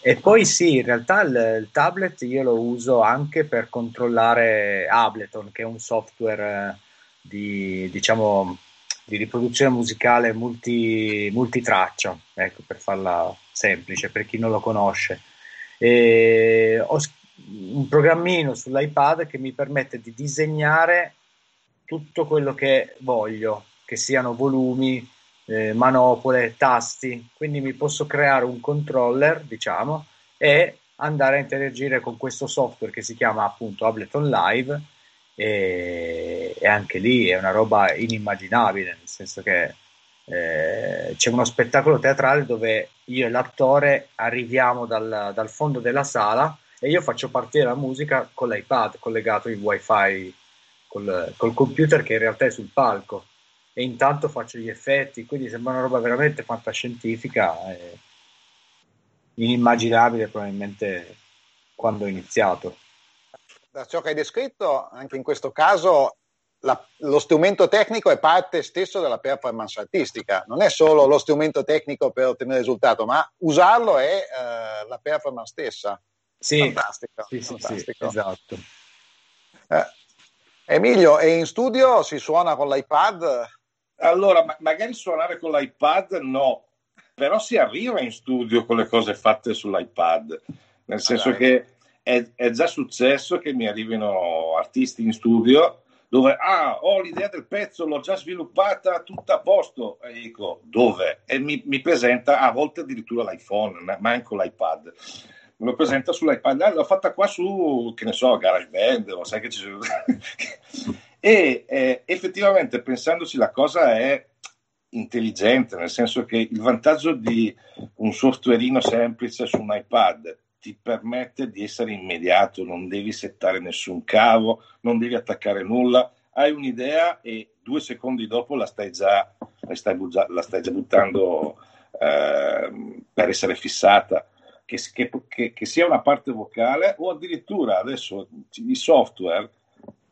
e, poi sì, in realtà il, il, tablet io lo uso anche per controllare Ableton, che è un software di, diciamo, di riproduzione musicale multi, multitraccia, ecco, per farla semplice, per chi non lo conosce. E ho un programmino sull'iPad che mi permette di disegnare tutto quello che voglio, che siano volumi, eh, manopole, tasti, quindi mi posso creare un controller, diciamo, e andare a interagire con questo software che si chiama appunto Ableton Live e, e anche lì è una roba inimmaginabile, nel senso che eh, c'è uno spettacolo teatrale dove io e l'attore arriviamo dal, dal, fondo della sala e io faccio partire la musica con l'iPad collegato in wifi col, col computer che in realtà è sul palco e intanto faccio gli effetti, quindi sembra una roba veramente fantascientifica e inimmaginabile probabilmente quando ho iniziato. Da ciò che hai descritto, anche in questo caso la, lo strumento tecnico è parte stesso della performance artistica, non è solo lo strumento tecnico per ottenere il risultato, ma usarlo è eh, la performance stessa. Sì, fantastico. Sì, fantastico. Sì, esatto. Eh, Emilio, e in studio si suona con l'iPad? Allora, ma- magari suonare con l'iPad no, però si arriva in studio con le cose fatte sull'iPad, nel senso allora, che è, è, già successo che mi arrivino artisti in studio dove ah, ho l'idea del pezzo, l'ho già sviluppata tutta a posto, e dico dove? E mi, mi presenta a volte addirittura l'iPhone, ma anche l'iPad. Me lo presenta sull'iPad, ah, l'ho fatta qua su, che ne so, GarageBand, o sai che ci sono... E eh, effettivamente, pensandoci, la cosa è intelligente, nel senso che il vantaggio di un softwareino semplice su un iPad ti permette di essere immediato, non devi settare nessun cavo, non devi attaccare nulla, hai un'idea e due secondi dopo la stai già, la stai, la stai già buttando eh, per essere fissata. Che, che, che, sia una parte vocale o addirittura adesso i software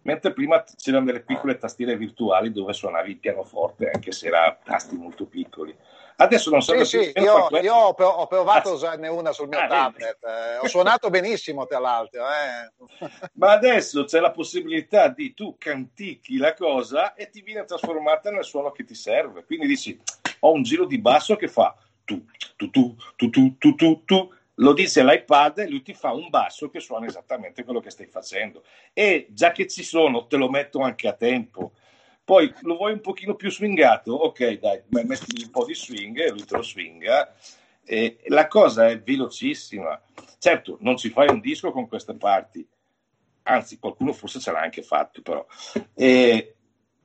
mentre prima c'erano delle piccole tastiere virtuali dove suonavi il pianoforte, anche se erano tasti molto piccoli. Adesso non so sì, sì, io, io, ho provato a usarne una sul mio ah, tablet, eh, ho suonato benissimo tra l'altro. Eh. Ma adesso c'è la possibilità di tu cantichi la cosa e ti viene trasformata nel suono che ti serve. Quindi dici, ho un giro di basso che fa tu, tu, tu, tu, tu, tu, tu, tu lo dice l'iPad e lui ti fa un basso che suona esattamente quello che stai facendo. E già che ci sono, te lo metto anche a tempo. Poi lo vuoi un pochino più swingato? Ok, dai, metti un po' di swing e lui te lo swinga. E la cosa è velocissima. Certo, non ci fai un disco con queste parti, anzi, qualcuno forse ce l'ha anche fatto, però. E,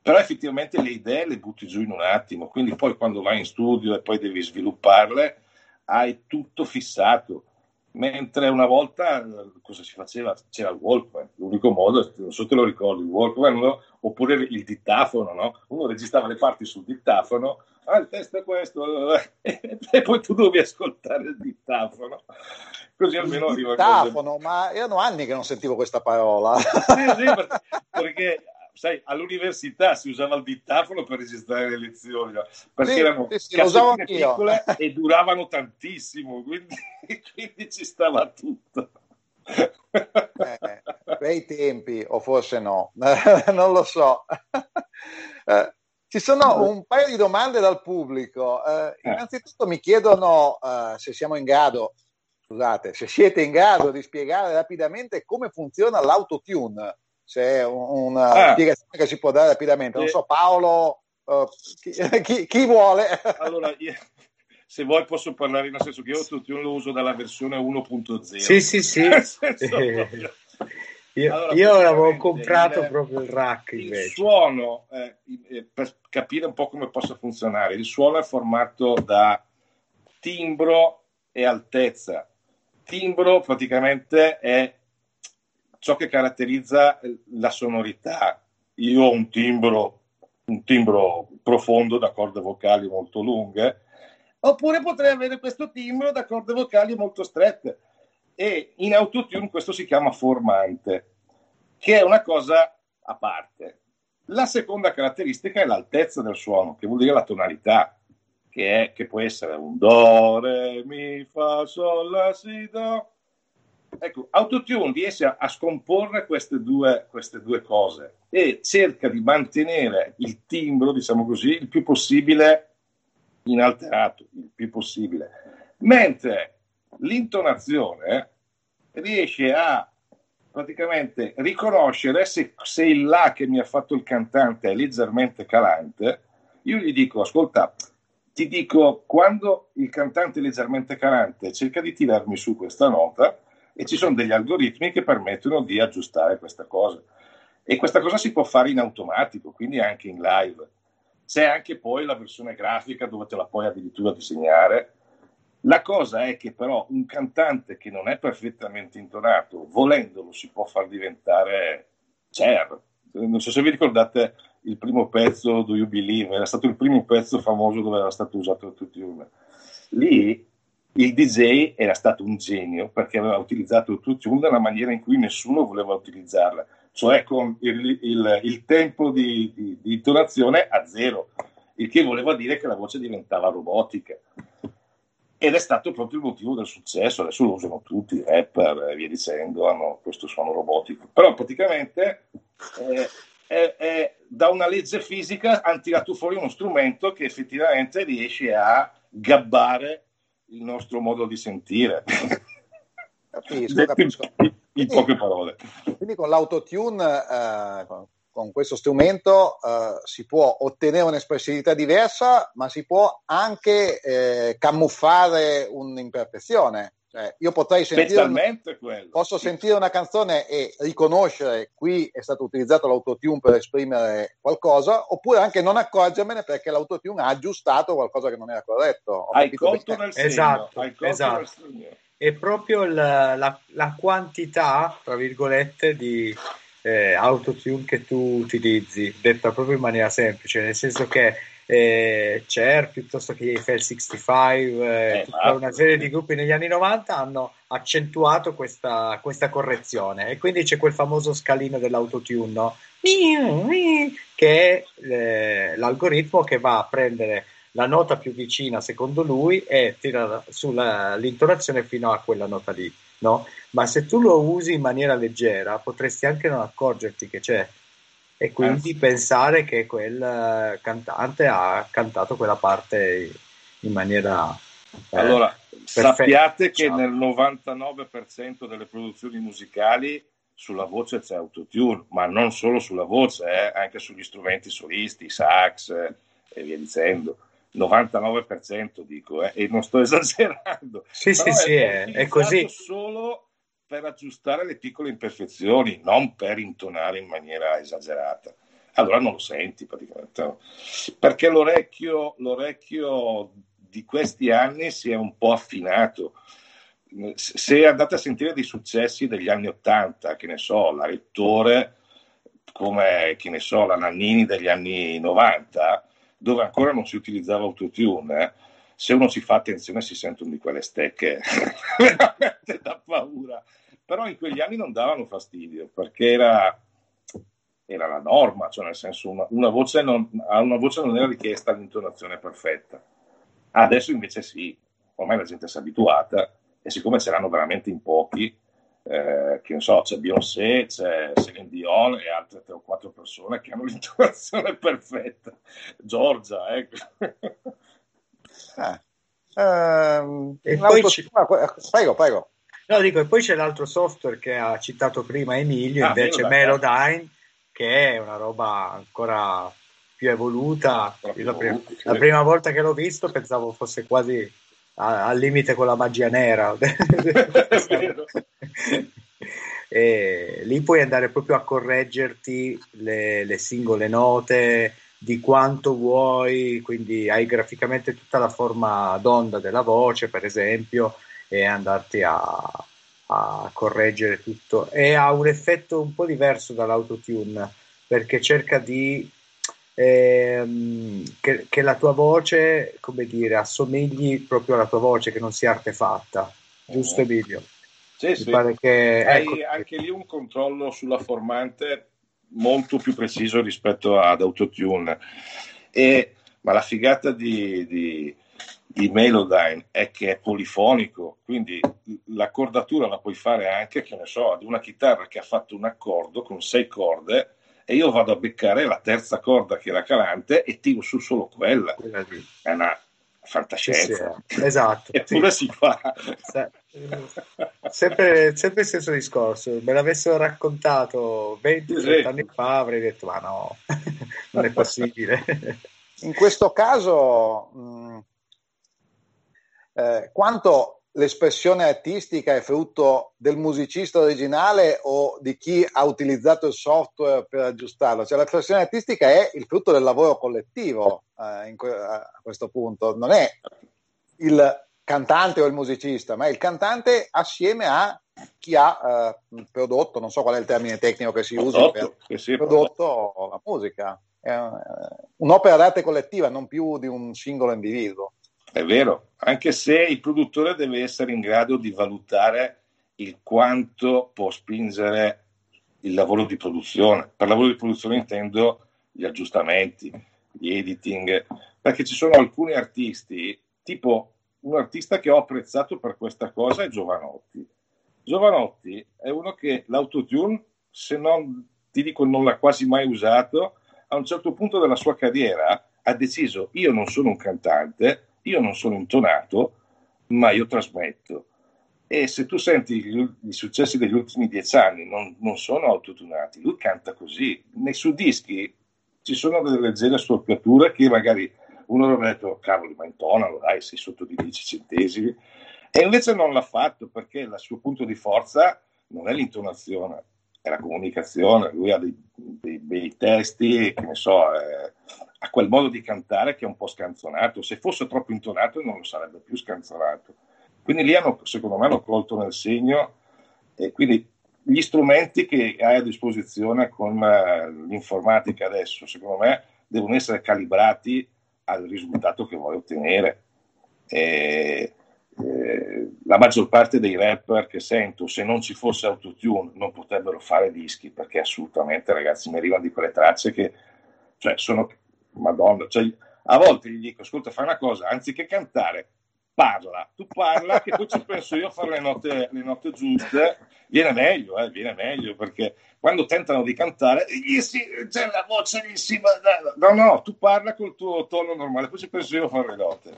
però effettivamente le idee le butti giù in un attimo. Quindi poi quando vai in studio e poi devi svilupparle hai tutto fissato. Mentre una volta cosa si faceva? C'era il Walkman, l'unico modo, non so se te lo ricordi, il Walkman no? oppure il dittafono, no? uno registrava le parti sul dittafono, ah il testo è questo, e poi tu dovevi ascoltare il dittafono. Così almeno arriva il dittafono, cose... ma erano anni che non sentivo questa parola. Sì, sì, perché, perché sai, all'università si usava il dittafono per registrare le lezioni, no? perché sì, erano sì, sì, piccole e duravano tantissimo, quindi, quindi ci stava tutto. Eh, bei tempi, o forse no, non lo so. Eh, ci sono un paio di domande dal pubblico. Eh, eh. innanzitutto mi chiedono eh, se siamo in grado, scusate, se siete in grado di spiegare rapidamente come funziona l'autotune se è una ah. spiegazione che si può dare rapidamente. Non so, Paolo uh, chi, chi, chi, vuole? allora, io, se vuoi posso parlare, nel senso che io Autotune lo uso dalla versione 1.0. Sì, sì, sì. io, allora, io l'avevo comprato il, proprio il rack invece. Il suono, eh, eh, per capire un po' come possa funzionare, il suono è formato da timbro e altezza. Timbro praticamente è ciò che caratterizza la sonorità. Io ho un timbro, un timbro profondo da corde vocali molto lunghe, oppure potrei avere questo timbro da corde vocali molto strette. E in autotune questo si chiama formante, che è una cosa a parte. La seconda caratteristica è l'altezza del suono, che vuol dire la tonalità, che, è, che può essere un do, re, mi, fa, sol, la, si, do Ecco, Autotune riesce a, a scomporre queste due, queste due, cose e cerca di mantenere il timbro, diciamo così, il più possibile inalterato, il più possibile. Mentre l'intonazione riesce a praticamente riconoscere se, se il là che mi ha fatto il cantante è leggermente calante, io gli dico, ascolta, ti dico, quando il cantante è leggermente calante, cerca di tirarmi su questa nota e ci sono degli algoritmi che permettono di aggiustare questa cosa. E questa cosa si può fare in automatico, quindi anche in live. C'è anche poi la versione grafica dove te la puoi addirittura disegnare. La cosa è che però un cantante che non è perfettamente intonato, volendolo, si può far diventare Cher. Non so se vi ricordate il primo pezzo Do You Believe, era stato il primo pezzo famoso dove era stato usato tutti una. Lì il DJ era stato un genio perché aveva utilizzato il autotune nella maniera in cui nessuno voleva utilizzarla, cioè con il, il, il tempo di, di, di, intonazione a zero, il che voleva dire che la voce diventava robotica. Ed è stato proprio il motivo del successo, adesso lo usano tutti, i rapper e via dicendo, hanno questo suono robotico. Però praticamente eh, è, è, da una legge fisica hanno tirato fuori uno strumento che effettivamente riesce a gabbare il nostro modo di sentire. Capisco, capisco. In, in poche parole. Quindi con l'autotune, eh, con questo strumento, eh, si può ottenere un'espressività diversa, ma si può anche eh, camuffare un'imperfezione. Cioè, io potrei sentire, una, posso sentire una canzone e riconoscere qui è stato utilizzato l'autotune per esprimere qualcosa, oppure anche non accorgermene perché l'autotune ha aggiustato qualcosa che non era corretto. Hai colto nel segno. Esatto, esatto. È proprio la, la, la, quantità, tra virgolette, di eh, autotune che tu utilizzi, detta proprio in maniera semplice, nel senso che eh, Cher piuttosto che i Fel 65, eh, tutta una serie di gruppi negli anni 90 hanno accentuato questa, questa correzione e quindi c'è quel famoso scalino dell'autotune no? che è eh, l'algoritmo che va a prendere la nota più vicina secondo lui e tira sull'intonazione fino a quella nota lì no? ma se tu lo usi in maniera leggera potresti anche non accorgerti che c'è e quindi eh. pensare che quel cantante ha cantato quella parte in maniera eh, allora perfetta, sappiate che diciamo. nel 99% delle produzioni musicali sulla voce c'è autotune ma non solo sulla voce eh, anche sugli strumenti solisti sax eh, e via dicendo 99% dico eh, e non sto esagerando sì sì sì è, è così solo per aggiustare le piccole imperfezioni, non per intonare in maniera esagerata. Allora non lo senti praticamente, perché l'orecchio, l'orecchio di questi anni si è un po' affinato. Se andate a sentire dei successi degli anni Ottanta, che ne so, la Rettore, come che ne so, la Nannini degli anni 90, dove ancora non si utilizzava autotune, eh, se uno si fa attenzione si sentono di quelle stecche veramente da paura. Però in quegli anni non davano fastidio perché era, era la norma, cioè nel senso una, una, voce non, una voce non era richiesta l'intonazione perfetta. Adesso invece sì, ormai la gente si è abituata e siccome ce l'hanno veramente in pochi, eh, che ne so, c'è Beyoncé, c'è Celine Dion e altre tre o quattro persone che hanno l'intonazione perfetta. Giorgia, ecco. Eh. Ehm, e poi prego, prego. No, dico, e poi c'è l'altro software che ha citato prima Emilio, ah, invece Melodyne, che è una roba ancora più evoluta. La prima, la prima, volta che l'ho visto pensavo fosse quasi al limite con la magia nera. e lì puoi andare proprio a correggerti le, le singole note di quanto vuoi, quindi hai graficamente tutta la forma d'onda della voce, per esempio, e andarti a, a correggere tutto. E ha un effetto un po' diverso dall'autotune perché cerca di ehm, che, che, la tua voce, come dire, assomigli proprio alla tua voce, che non sia artefatta, giusto Emilio? Sì, sì. Pare che, Hai ecco, anche lì un controllo sulla formante molto più preciso rispetto ad Autotune. E, ma la figata di, di, di Melodyne è che è polifonico, quindi la cordatura la puoi fare anche, che ne so, ad una chitarra che ha fatto un accordo con sei corde e io vado a beccare la terza corda che era calante e tiro su solo quella. È una fantascienza. Sì, sì, esatto. Eppure sì. si fa. Sempre, sempre, il stesso discorso. Me l'avessero raccontato 20 sì, anni fa, avrei detto: Ma no, non è possibile. In questo caso, mh, eh, quanto l'espressione artistica è frutto del musicista originale o di chi ha utilizzato il software per aggiustarlo? Cioè l'espressione artistica è il frutto del lavoro collettivo eh, que- a questo punto, non è il cantante o il musicista, ma è il cantante assieme a chi ha eh, prodotto, non so qual è il termine tecnico che si usa per prodotto la musica. È un'opera d'arte collettiva, non più di un singolo individuo. È vero, anche se il produttore deve essere in grado di valutare il quanto può spingere il lavoro di produzione. Per lavoro di produzione intendo gli aggiustamenti, gli editing, perché ci sono alcuni artisti, tipo un artista che ho apprezzato per questa cosa è Giovanotti. Giovanotti è uno che l'autotune, se non ti dico non l'ha quasi mai usato, a un certo punto della sua carriera ha deciso io non sono un cantante, io non sono intonato, ma io trasmetto. E se tu senti i successi degli ultimi dieci anni, non, non, sono autotunati, lui canta così. Nei suoi dischi ci sono delle leggere storpiature che magari uno avrebbe detto, cavoli, ma intonalo, dai, sei sotto di 10 centesimi. E invece non l'ha fatto perché il suo punto di forza non è l'intonazione, è la comunicazione. Lui ha dei, dei bei testi, che ne so, eh, ha quel modo di cantare che è un po' scanzonato. Se fosse troppo intonato non lo sarebbe più scanzonato. Quindi lì hanno, secondo me, hanno colto nel segno e quindi gli strumenti che hai a disposizione con uh, l'informatica adesso, secondo me, devono essere calibrati al risultato che vuoi ottenere. E, eh, la maggior parte dei rapper che sento, se non ci fosse autotune, non potrebbero fare dischi perché assolutamente, ragazzi, mi arrivano di quelle tracce che cioè, sono Madonna, cioè, a volte gli dico, ascolta, fai una cosa, anziché cantare, parla, tu parla che poi ci penso io a fare le note, le note giuste, viene meglio, eh, viene meglio, perché quando tentano di cantare, gli si, c'è la voce lì, si, no, no, tu parla col tuo tono normale, poi ci penso io a fare le note.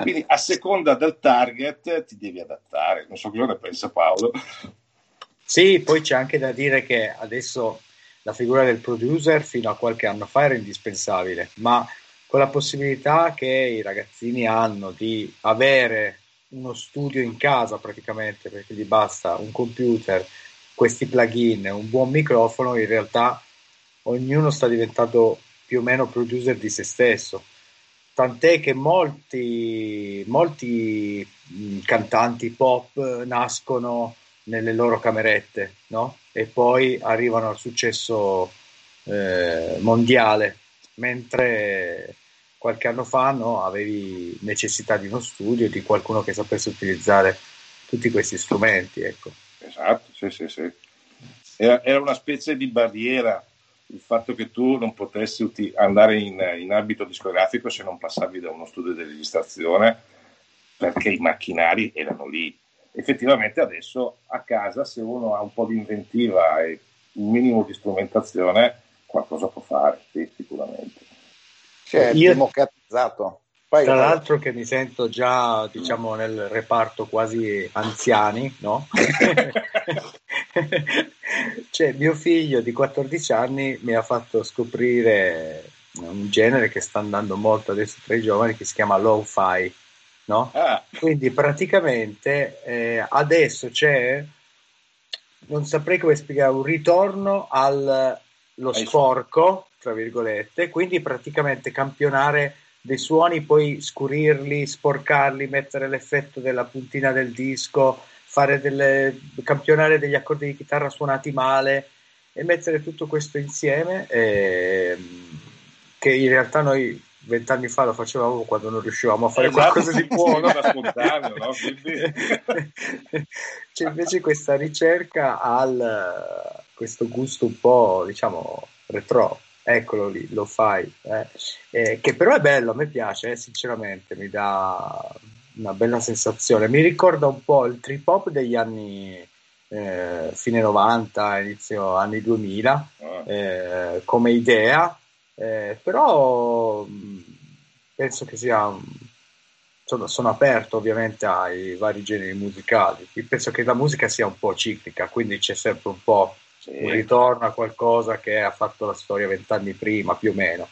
Quindi a seconda del target ti devi adattare, non so cosa ne pensa Paolo. Sì, poi c'è anche da dire che adesso la figura del producer fino a qualche anno fa era indispensabile, ma con la possibilità che i ragazzini hanno di avere uno studio in casa praticamente, perché gli basta un computer, questi plugin, un buon microfono, in realtà ognuno sta diventando più o meno producer di se stesso. Tant'è che molti, molti cantanti pop nascono nelle loro camerette, no? E poi arrivano al successo eh, mondiale, mentre qualche anno fa no, avevi necessità di uno studio, di qualcuno che sapesse utilizzare tutti questi strumenti. Ecco. Esatto, sì, sì, sì. Era, era, una specie di barriera il fatto che tu non potessi uti- andare in, in ambito discografico se non passavi da uno studio di registrazione perché i macchinari erano lì effettivamente adesso a casa se uno ha un po' di inventiva e un minimo di strumentazione qualcosa può fare, sì, sicuramente. Cioè, Io, democratizzato. Poi, tra l'altro che mi sento già diciamo nel reparto quasi anziani, no? cioè mio figlio di 14 anni mi ha fatto scoprire un genere che sta andando molto adesso tra i giovani che si chiama lo-fi, no? Ah. Quindi praticamente eh, adesso c'è, non saprei come spiegare, un ritorno allo sporco, tra virgolette, quindi praticamente campionare dei suoni, poi scurirli, sporcarli, mettere l'effetto della puntina del disco, fare delle, campionare degli accordi di chitarra suonati male e mettere tutto questo insieme. Eh, che in realtà noi vent'anni fa lo facevamo quando non riuscivamo a fare esatto, qualcosa di buono. no? C'è invece questa ricerca al questo gusto un po', diciamo, retro eccolo lì, lo fai, eh. Eh, che però è bello, a me piace, eh, sinceramente, mi dà una bella sensazione. Mi ricorda un po' il trip hop degli anni eh, fine 90, inizio anni 2000 ah. eh, come idea, eh, però penso che sia sono, sono, aperto ovviamente ai vari generi musicali. Penso che la musica sia un po' ciclica, quindi c'è sempre un po' sì. un ritorno a qualcosa che ha fatto la storia vent'anni prima, più o meno.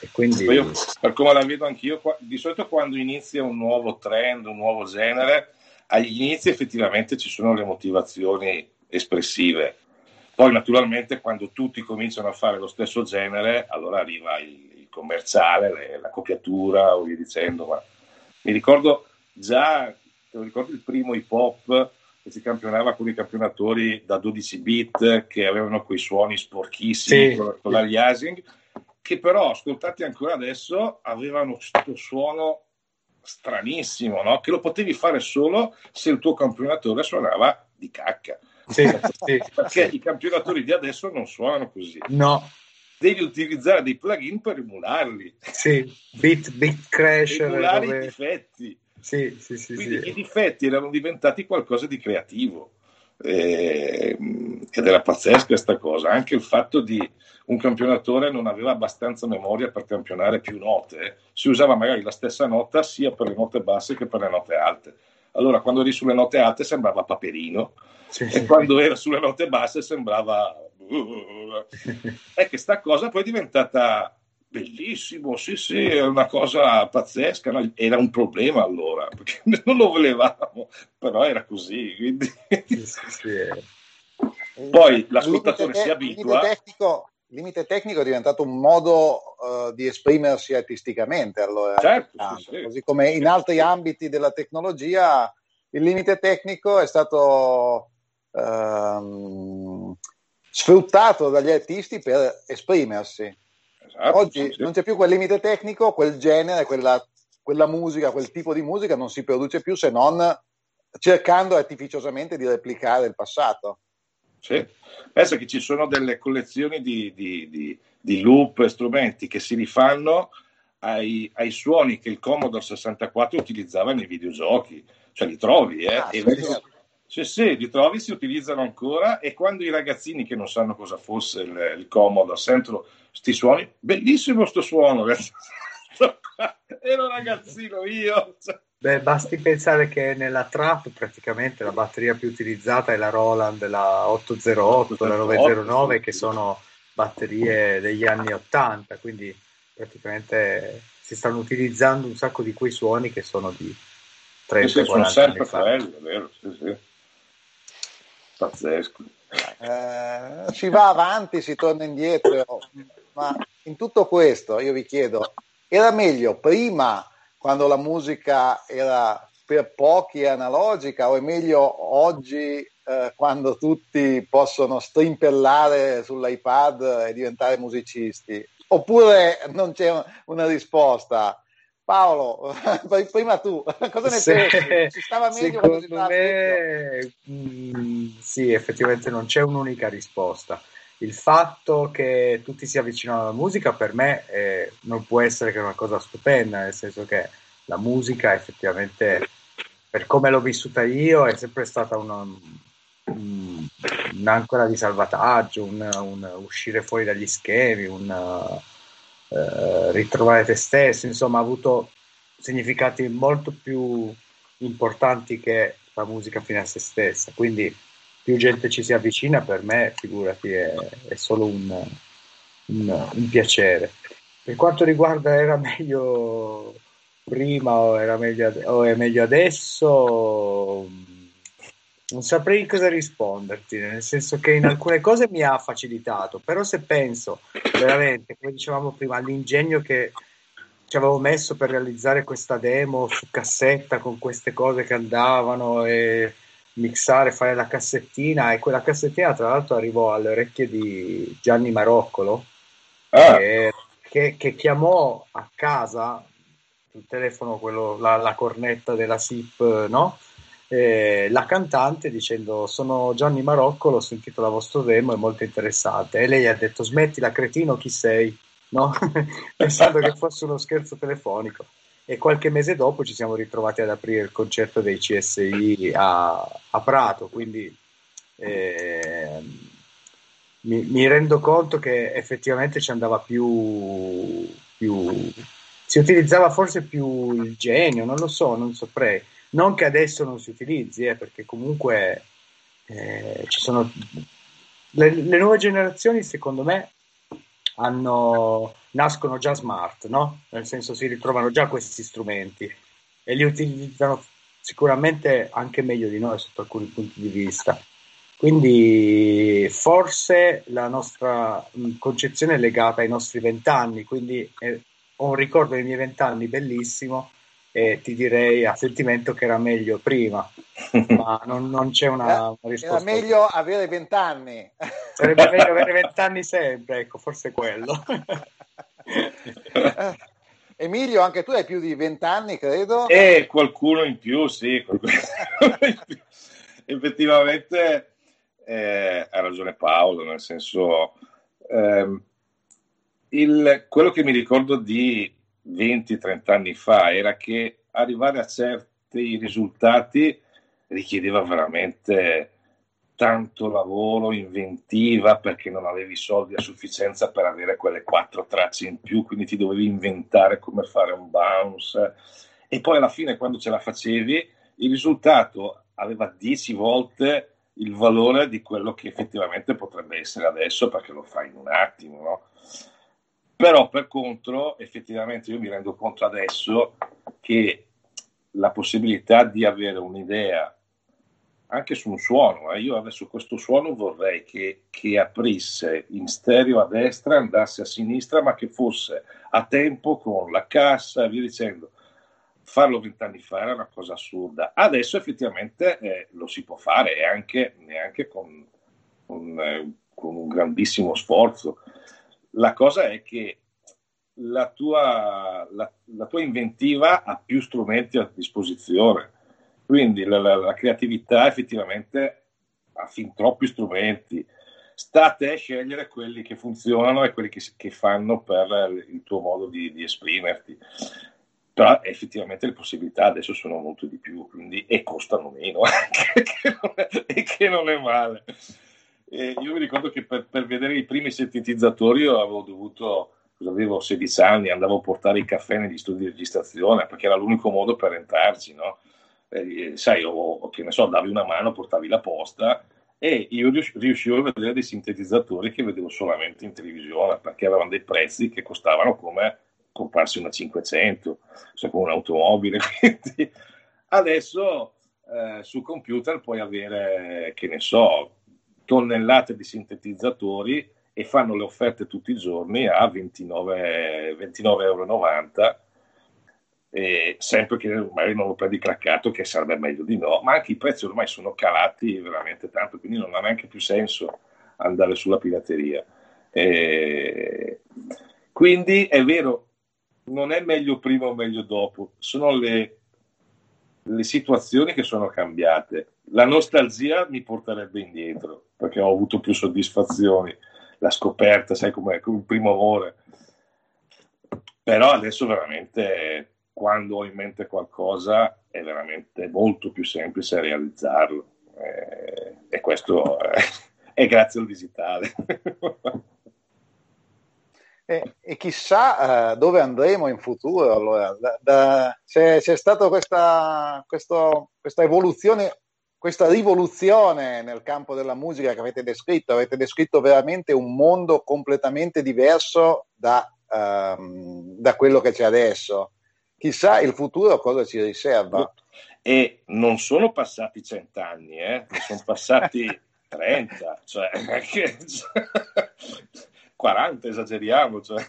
E quindi... Io, per come la vedo anch'io, di solito quando inizia un nuovo trend, un nuovo genere, agli inizi effettivamente ci sono le motivazioni espressive. Poi naturalmente quando tutti cominciano a fare lo stesso genere, allora arriva il, il commerciale, le, la copiatura o via dicendo. Ma mi ricordo già, te lo ricordo il primo hip hop che si campionava con i campionatori da 12 bit che avevano quei suoni sporchissimi sì. con, con l'aliasing, che però ascoltati ancora adesso avevano questo suono stranissimo, no? che lo potevi fare solo se il tuo campionatore suonava di cacca. Sì, sì, perché sì. i campionatori di adesso non suonano così. No. Devi utilizzare dei plugin per emularli. Sì, bit, bit crash. Emulare dove... i difetti. Sì, sì, sì, Quindi i difetti erano diventati qualcosa di creativo. Eh, ed era pazzesca questa cosa. Anche il fatto di un campionatore non aveva abbastanza memoria per campionare più note, si usava magari la stessa nota sia per le note basse che per le note alte. Allora, quando eri sulle note alte sembrava Paperino, sì, e sì. quando era sulle note basse sembrava. è che sta cosa poi è diventata Bellissimo, sì, sì, è una cosa pazzesca. No? Era un problema allora, perché non lo volevamo, però era così. Quindi... Sì, sì, Poi l'ascoltatore si abitua. Tecnico, limite tecnico è diventato un modo uh, di esprimersi artisticamente. Allora, certo, sì, così come in altri ambiti della tecnologia, il limite tecnico è stato uh, sfruttato dagli artisti per esprimersi Esatto, Oggi sì. non c'è più quel limite tecnico, quel genere, quella, quella musica, quel tipo di musica non si produce più se non cercando artificiosamente di replicare il passato. Sì. Pensa che ci sono delle collezioni di, di, di, di loop strumenti che si rifanno ai, ai, suoni che il Commodore 64 utilizzava nei videogiochi, cioè li trovi, eh? Ah, e sì, sì. Sì, sì, li trovi, si utilizzano ancora e quando i ragazzini che non sanno cosa fosse il, il Commodore sentono questi suoni, bellissimo sto suono, ero ragazzino io. Beh, basti pensare che nella trap praticamente la batteria più utilizzata è la Roland, la 808, 808 la 909, che sono batterie degli anni 80, quindi praticamente si stanno utilizzando un sacco di quei suoni che sono di 30-40 anni fa. Quelli, vero? Sì, sì. Pazzesco. Eh, si va avanti, si torna indietro, ma in tutto questo io vi chiedo, era meglio prima quando la musica era per pochi analogica o è meglio oggi eh, quando tutti possono strimpellare sull'iPad e diventare musicisti? Oppure non c'è una risposta? Paolo, prima tu, cosa ne pensi? Ci stava meglio Secondo me, mh, mm, sì, effettivamente non c'è un'unica risposta. Il fatto che tutti si avvicinano alla musica per me eh, non può essere che una cosa stupenda, nel senso che la musica effettivamente, per come l'ho vissuta io, è sempre stata una, un, un'ancora di salvataggio, un, un, uscire fuori dagli schemi, un eh, ritrovare te stesso, insomma ha avuto significati molto più importanti che la musica fine a se stessa, quindi più gente ci si avvicina per me, figurati, è, è solo un, un, un piacere. Per quanto riguarda era meglio prima o, era meglio, o è meglio adesso, non saprei cosa risponderti, nel senso che in alcune cose mi ha facilitato, però se penso veramente, come dicevamo prima, all'ingegno che ci avevo messo per realizzare questa demo su cassetta con queste cose che andavano e mixare, fare la cassettina e quella cassettina tra l'altro arrivò alle orecchie di Gianni Maroccolo ah. che, che, che, chiamò a casa il telefono, quello, la, la cornetta della SIP, no? eh, la cantante dicendo sono Gianni Maroccolo, ho sentito la vostra demo, è molto interessante e lei ha detto smettila cretino chi sei, no? pensando che fosse uno scherzo telefonico e qualche mese dopo ci siamo ritrovati ad aprire il concerto dei CSI a, a Prato, quindi eh, mi, mi, rendo conto che effettivamente ci andava più, più, si utilizzava forse più il genio, non lo so, non saprei. Non che adesso non si utilizzi, eh, perché comunque eh, ci sono le, le, nuove generazioni, secondo me, hanno, nascono già smart, no? Nel senso si ritrovano già questi strumenti e li utilizzano sicuramente anche meglio di noi sotto alcuni punti di vista. Quindi forse la nostra concezione è legata ai nostri vent'anni, quindi ho un ricordo dei miei vent'anni bellissimo e ti direi a sentimento che era meglio prima, ma non, non c'è una, una, risposta. Era meglio avere vent'anni. Sarebbe meglio avere vent'anni sempre, ecco, forse quello. Anche Emilio, tu hai più di vent'anni, credo. E qualcuno in più, sì. Effettivamente eh, ha ragione Paolo, nel senso... Ehm, il, quello che mi ricordo di 20-30 anni fa era che arrivare a certi risultati richiedeva veramente tanto lavoro, inventiva, perché non avevi soldi a sufficienza per avere quelle quattro tracce in più, quindi ti dovevi inventare come fare un bounce. E poi alla fine, quando ce la facevi, il risultato aveva 10 volte il valore di quello che effettivamente potrebbe essere adesso, perché lo fai in un attimo, no? Però per contro, effettivamente io mi rendo conto adesso che la possibilità di avere un'idea anche su un suono, eh. io adesso questo suono vorrei che, che, aprisse in stereo a destra, andasse a sinistra, ma che fosse a tempo con la cassa e via dicendo. Farlo vent'anni fa era una cosa assurda. Adesso effettivamente eh, lo si può fare e anche, neanche con, con, eh, con un grandissimo sforzo. La cosa è che la tua, la, la tua inventiva ha più strumenti a disposizione, quindi la, la, creatività effettivamente ha fin troppi strumenti. Sta a te scegliere quelli che funzionano e quelli che, che fanno per il tuo modo di, di esprimerti. Però effettivamente le possibilità adesso sono molto di più quindi, e costano meno e che non è male e io mi ricordo che per, per, vedere i primi sintetizzatori io avevo dovuto, avevo 16 anni, andavo a portare i caffè negli studi di registrazione perché era l'unico modo per entrarci, no? E, sai, o, che ne so, davi una mano, portavi la posta e io riuscivo a vedere dei sintetizzatori che vedevo solamente in televisione perché avevano dei prezzi che costavano come comprarsi una 500, cioè come un'automobile. Quindi adesso eh, su computer puoi avere, che ne so, tonnellate di sintetizzatori e fanno le offerte tutti i giorni a 29,90 29 euro. E sempre che magari non lo prendi craccato, che sarebbe meglio di no, ma anche i prezzi ormai sono calati veramente tanto, quindi non ha neanche più senso andare sulla pirateria. E quindi è vero, non è meglio prima o meglio dopo, sono le, le situazioni che sono cambiate. La nostalgia mi porterebbe indietro perché ho avuto più soddisfazioni, la scoperta, sai com'è, come il primo amore. Però adesso veramente quando ho in mente qualcosa è veramente molto più semplice realizzarlo eh, e questo è, è grazie al digitale. E, e, chissà uh, dove andremo in futuro. Allora, da, da, c'è, c'è stata questa, questa evoluzione questa rivoluzione nel campo della musica che avete descritto, avete descritto veramente un mondo completamente diverso da um, da quello che c'è adesso. Chissà il futuro cosa ci riserva. E non sono passati cent'anni, eh? sono passati 30, cioè, 40 esageriamo. Cioè.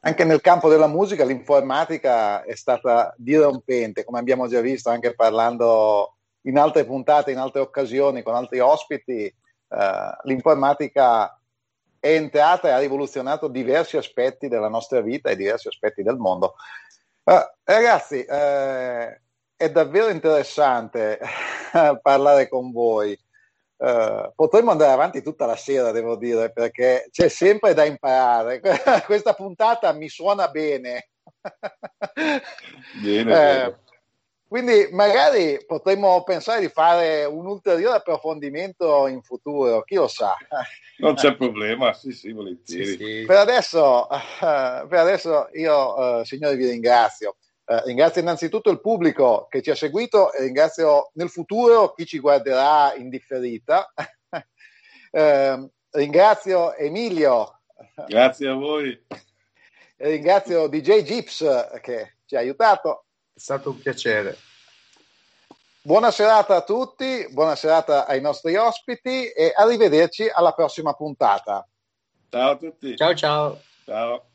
Anche nel campo della musica l'informatica è stata dirompente, come abbiamo già visto anche parlando in altre puntate, in altre occasioni, con altri ospiti, eh, l'informatica è entrata e ha rivoluzionato diversi aspetti della nostra vita e diversi aspetti del mondo. Uh, ragazzi, eh, è davvero interessante parlare con voi. Uh, potremmo andare avanti tutta la sera, devo dire, perché c'è sempre da imparare. Questa puntata mi suona bene. bene, eh, bene. Quindi magari potremmo pensare di fare un ulteriore approfondimento in futuro, chi lo sa. Non c'è problema, sì, sì, volentieri. Sì, sì. Per, adesso, uh, per adesso io, uh, signori, vi ringrazio. Uh, ringrazio innanzitutto il pubblico che ci ha seguito e ringrazio nel futuro chi ci guarderà in differita. Ehm, ringrazio Emilio. Grazie a voi. E ringrazio DJ Gips che ci ha aiutato. È stato un piacere. Buona serata a tutti, buona serata ai nostri ospiti e arrivederci alla prossima puntata. Ciao a tutti. Ciao ciao. Ciao.